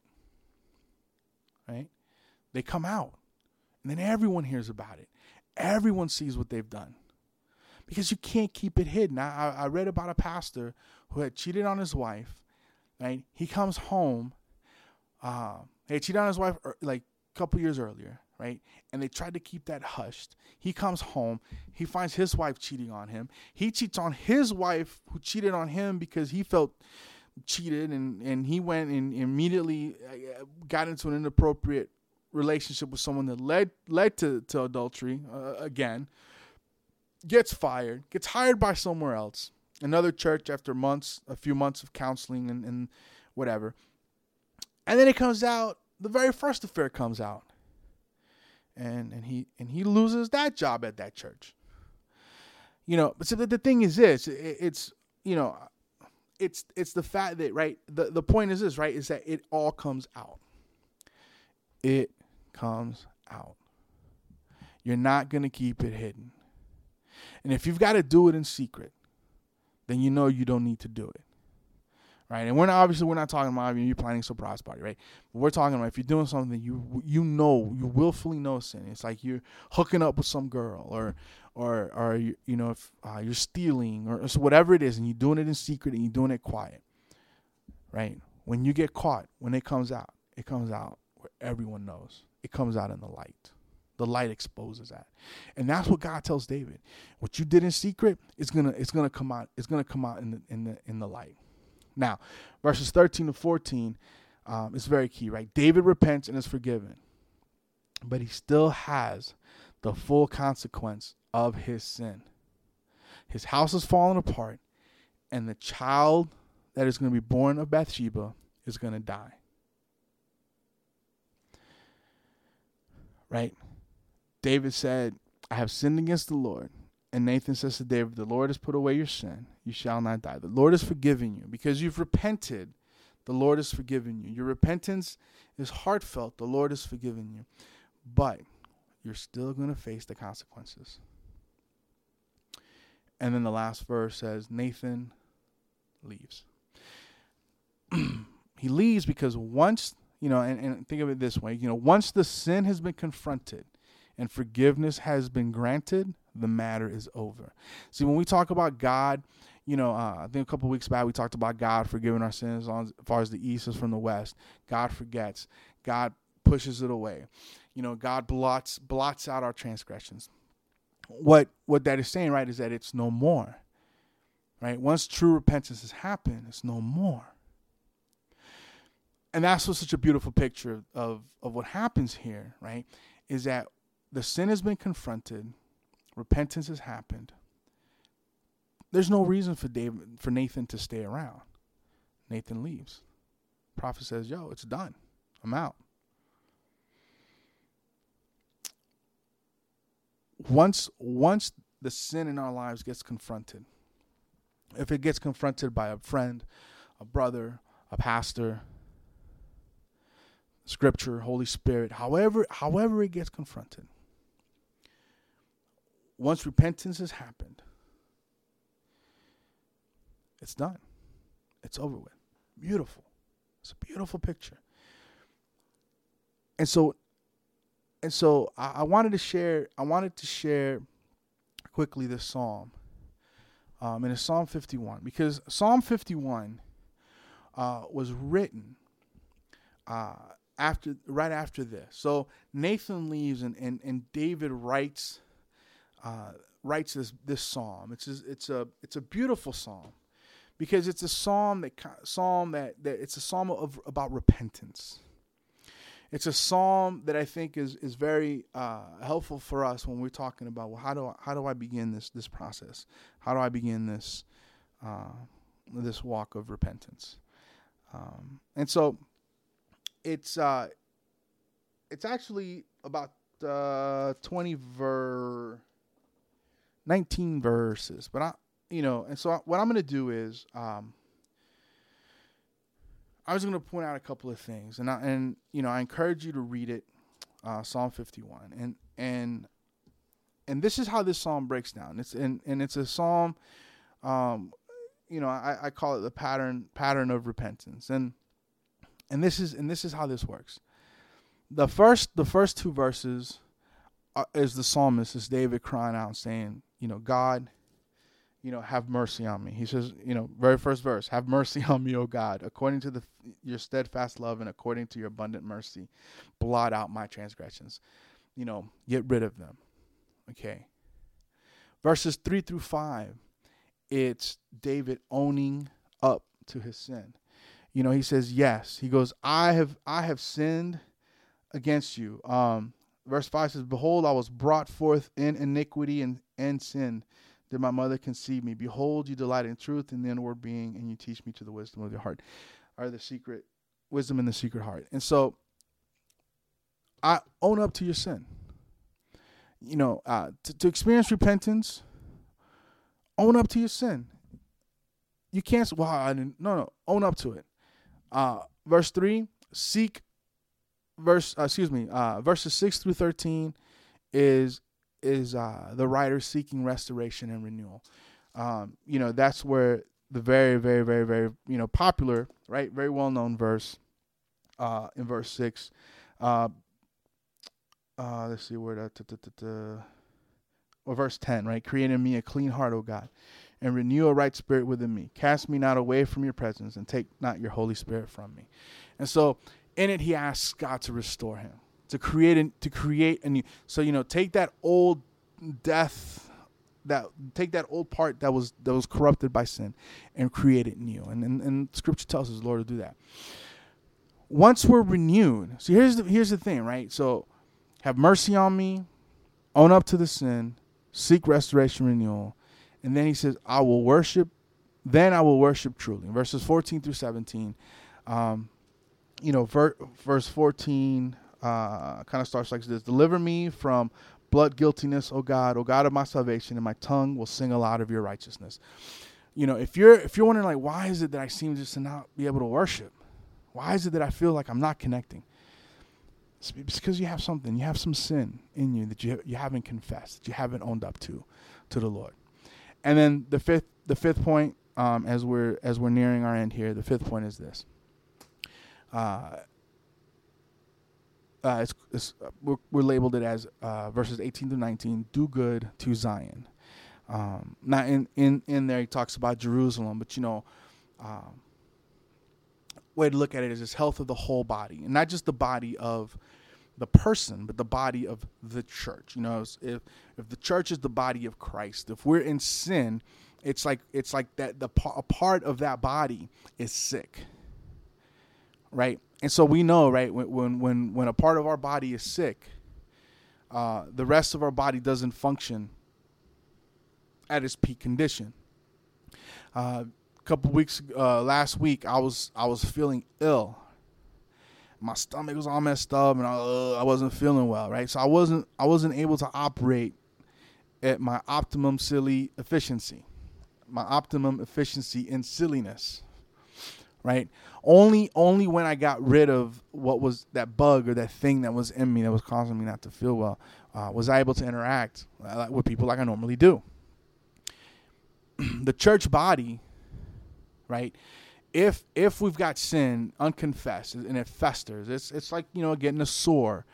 They come out, and then everyone hears about it. Everyone sees what they've done because you can't keep it hidden. I, I read about a pastor who had cheated on his wife. Right, he comes home. Uh, he cheated on his wife er, like a couple years earlier, right? And they tried to keep that hushed. He comes home. He finds his wife cheating on him. He cheats on his wife who cheated on him because he felt cheated, and and he went and immediately uh, got into an inappropriate relationship with someone that led led to to adultery uh, again gets fired, gets hired by somewhere else, another church after months, a few months of counseling and, and whatever. And then it comes out, the very first affair comes out. And and he and he loses that job at that church. You know, but so the, the thing is this, it, it's you know, it's it's the fact that right the, the point is this, right, is that it all comes out. It comes out. You're not gonna keep it hidden. And if you've got to do it in secret, then you know you don't need to do it. Right. And we're not obviously we're not talking about you planning a surprise party, right? But we're talking about if you're doing something you you know, you willfully know sin. It's like you're hooking up with some girl or or or you, you know if uh, you're stealing or, or whatever it is and you're doing it in secret and you're doing it quiet. Right? When you get caught, when it comes out, it comes out where everyone knows. It comes out in the light. The light exposes that. And that's what God tells David. What you did in secret is gonna it's gonna come out, it's gonna come out in the in the in the light. Now, verses 13 to 14 um, is very key, right? David repents and is forgiven, but he still has the full consequence of his sin. His house is falling apart, and the child that is going to be born of Bathsheba is going to die. Right? David said, I have sinned against the Lord. And Nathan says to David, The Lord has put away your sin. You shall not die. The Lord has forgiven you because you've repented. The Lord has forgiven you. Your repentance is heartfelt. The Lord has forgiven you. But you're still going to face the consequences. And then the last verse says, Nathan leaves. he leaves because once, you know, and, and think of it this way, you know, once the sin has been confronted, and forgiveness has been granted, the matter is over. See, when we talk about God, you know, uh, I think a couple weeks back we talked about God forgiving our sins as far as the east is from the west. God forgets. God pushes it away. You know, God blots blots out our transgressions. What what that is saying, right, is that it's no more. Right? Once true repentance has happened, it's no more. And that's what's such a beautiful picture of, of what happens here, right? Is that the sin has been confronted, repentance has happened. There's no reason for David for Nathan to stay around. Nathan leaves. Prophet says, "Yo, it's done. I'm out." Once once the sin in our lives gets confronted, if it gets confronted by a friend, a brother, a pastor, scripture, Holy Spirit, however however it gets confronted, once repentance has happened, it's done. It's over with. Beautiful. It's a beautiful picture. And so and so I, I wanted to share I wanted to share quickly this psalm. Um, and it's Psalm 51 because Psalm 51 uh, was written uh, after right after this. So Nathan leaves and, and, and David writes uh, writes this this psalm. It's a, it's a it's a beautiful psalm because it's a psalm that psalm that, that it's a psalm of about repentance. it's a psalm that I think is is very uh, helpful for us when we're talking about well how do I, how do I begin this this process? How do I begin this uh, this walk of repentance? Um, and so it's uh, it's actually about uh, twenty ver nineteen verses, but I you know and so what I'm gonna do is um, I was going to point out a couple of things, and I, and you know I encourage you to read it, uh, Psalm 51, and and and this is how this psalm breaks down. It's and and it's a psalm, um, you know I, I call it the pattern pattern of repentance, and and this is and this is how this works. The first the first two verses are, is the psalmist is David crying out saying, you know, God, you know, have mercy on me. He says, you know, very first verse, have mercy on me, O God, according to the your steadfast love and according to your abundant mercy, blot out my transgressions. You know, get rid of them. Okay. Verses 3 through 5, it's David owning up to his sin. You know, he says, "Yes." He goes, "I have I have sinned against you." Um verse 5 says, "Behold, I was brought forth in iniquity and and sin." did my mother conceive me. Behold, you delight in truth and the inward being, and you teach me to the wisdom of your heart, or the secret wisdom in the secret heart. And so, I own up to your sin. You know, uh, to, to experience repentance, own up to your sin. You can't. Well, I didn't. No, no. Own up to it. Uh, verse three. Seek. Verse. Uh, excuse me. Uh, verses six through thirteen is is uh, the writer seeking restoration and renewal. Um, you know, that's where the very, very, very, very, you know, popular, right, very well known verse uh, in verse six. Uh, uh, let's see where that, or verse ten, right? Create in me a clean heart, O God, and renew a right spirit within me. Cast me not away from your presence, and take not your Holy Spirit from me. And so, in it, he asks God to restore him to create and to create a new. So you know, take that old death, that take that old part that was that was corrupted by sin, and create it new. And and, and Scripture tells us, Lord, to do that. Once we're renewed, so here's the here's the thing, right? So, have mercy on me, own up to the sin, seek restoration, renewal, and then He says, I will worship. Then I will worship truly. Verses 14 through 17. Um, you know, ver- verse 14 uh, kind of starts like this Deliver me from blood guiltiness, O God, O God of my salvation, and my tongue will sing aloud of your righteousness. You know, if you're if you're wondering like why is it that I seem just to not be able to worship? Why is it that I feel like I'm not connecting? It's because you have something, you have some sin in you that you you haven't confessed, that you haven't owned up to, to the Lord. And then the fifth the fifth point, um, as we're as we're nearing our end here, the fifth point is this. Uh, uh, it's, it's, uh, we're, we're, labeled it as uh, verses 18 to 19 do good to zion um, now in, in, in there he talks about jerusalem but you know um, way to look at it is this health of the whole body and not just the body of the person but the body of the church you know if if the church is the body of christ if we're in sin it's like it's like that the a part of that body is sick right and so we know, right, when when when when a part of our body is sick, uh, the rest of our body doesn't function at its peak condition. Uh, a couple weeks uh, last week, I was I was feeling ill. My stomach was all messed up, and I, uh, I wasn't feeling well, right? So I wasn't I wasn't able to operate at my optimum silly efficiency, my optimum efficiency in silliness right? Only only when I got rid of what was that bug or that thing that was in me that was causing me not to feel well uh, was I able to interact uh, with people like I normally do. the church body, right? If if we've got sin unconfessed and it festers, it's it's like you know getting a sore,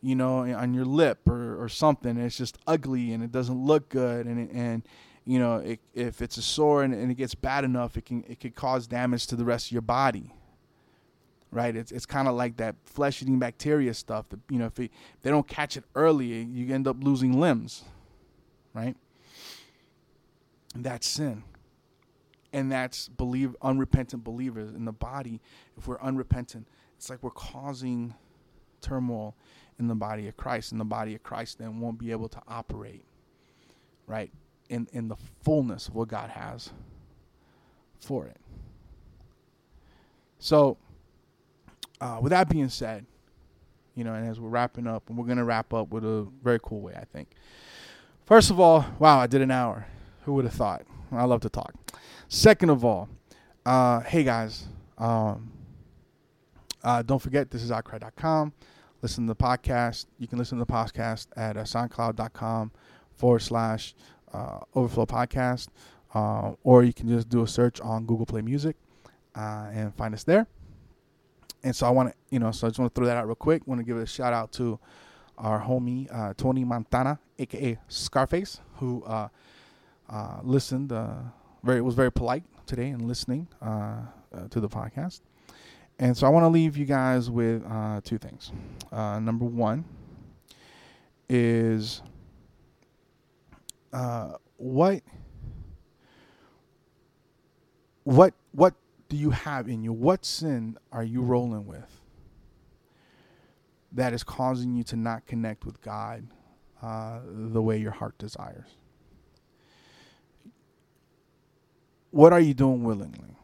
you know, on your lip or, or something. it's just ugly and it doesn't look good and it, and you know, it, if it's a sore and, and, it gets bad enough, it can it could cause damage to the rest of your body. Right? It's it's kind of like that flesh eating bacteria stuff. That you know, if, it, if they don't catch it early, you end up losing limbs. Right? That's sin. And that's believe unrepentant believers in the body. If we're unrepentant, it's like we're causing turmoil in the body of Christ, and the body of Christ then won't be able to operate, right, in in the fullness of what God has for it. So, uh, with that being said, you know, and as we're wrapping up, and we're gonna wrap up with a very cool way, I think. First of all, wow, I did an hour. Who would have thought? I love to talk. Second of all, uh, hey guys, um, uh, don't forget this is outcry.com. Listen to the podcast. You can listen to the podcast at uh, soundcloud.com forward slash uh, overflow podcast, uh, or you can just do a search on Google Play Music uh, and find us there. And so I want to, you know, so I just want to throw that out real quick. Want to give a shout out to our homie Tony Montana, aka Scarface, who uh, listened. Uh, very was very polite today in listening uh, uh, to the podcast. And so I want to leave you guys with two things. number one is what what what do you have in you? What sin are you rolling with that is causing you to not connect with God uh, the way your heart desires? What are you doing willingly?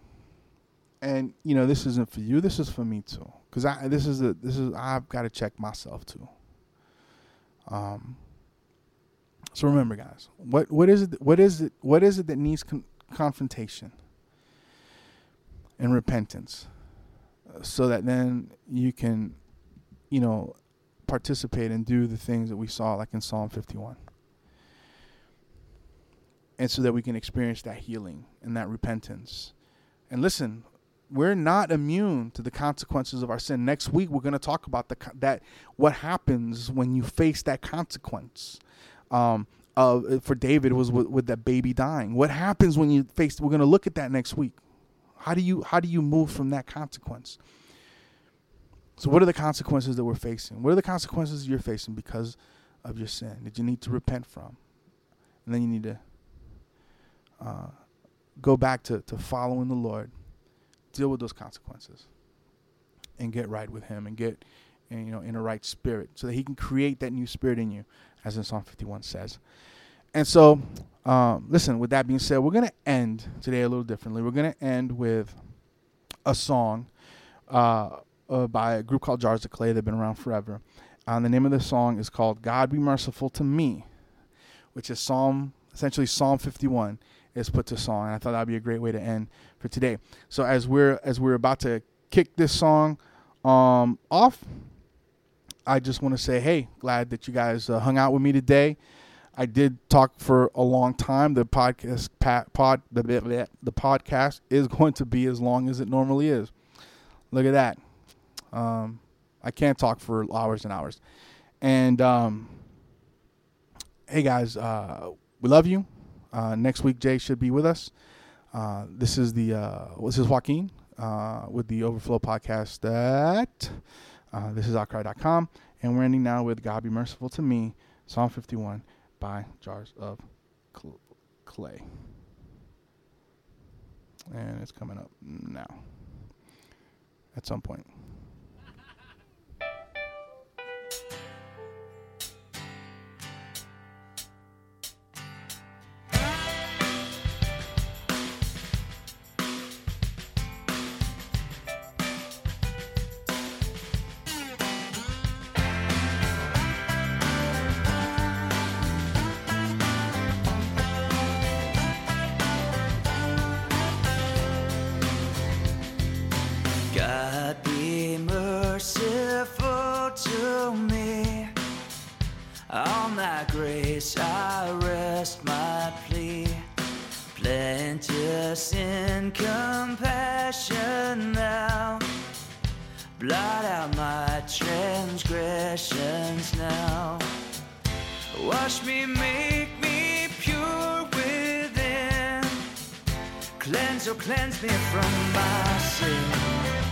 And you know, this isn't for you. This is for me too, because I this is a this is I've got to check myself too. Um. So remember, guys, what what is it? What is it? What is it that needs con- confrontation? and repentance so that then you can, you know, participate and do the things that we saw, like in Psalm 51. And so that we can experience that healing and that repentance. And listen, we're not immune to the consequences of our sin. Next week, we're going to talk about the that what happens when you face that consequence. Um, of for David was with, with that baby dying. What happens when you face? We're going to look at that next week. How do you how do you move from that consequence? So what are the consequences that we're facing? What are the consequences you're facing because of your sin that you need to repent from? And then you need to uh, go back to, to following the Lord, deal with those consequences, and get right with Him and get and, you know in a right spirit so that He can create that new spirit in you, as in Psalm 51 says. And so, um, listen, with that being said, we're going to end today a little differently. We're going to end with a song uh, uh, by a group called Jars of Clay. They've been around forever. And the name of the song is called God Be Merciful to Me, which is Psalm, essentially Psalm 51 is put to song. And I thought that'd be a great way to end for today. So as we're as we're about to kick this song um, off, I just want to say, hey, glad that you guys uh, hung out with me today. I did talk for a long time. The podcast pod the the podcast is going to be as long as it normally is. Look at that. Um, I can't talk for hours and hours. And um, hey guys, uh, we love you. Uh, next week Jay should be with us. Uh, this is the uh, this is Joaquin uh, with the Overflow podcast. That uh, this is outcry.com, and we're ending now with God be merciful to me, Psalm 51 by jars of clay. And it's coming up now at some point. Cleanse me from my sin.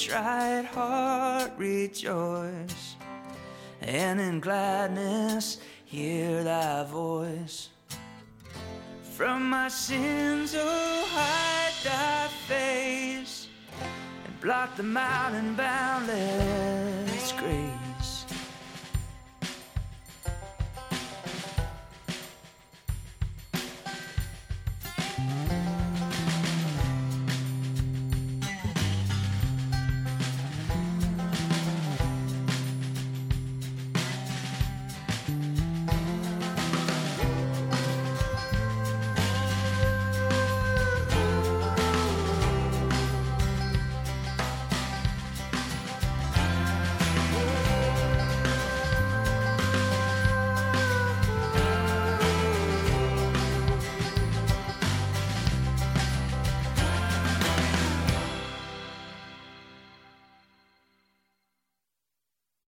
contrite heart rejoice, and in gladness hear thy voice. From my sins, oh, hide thy face, and blot them out in boundless grace.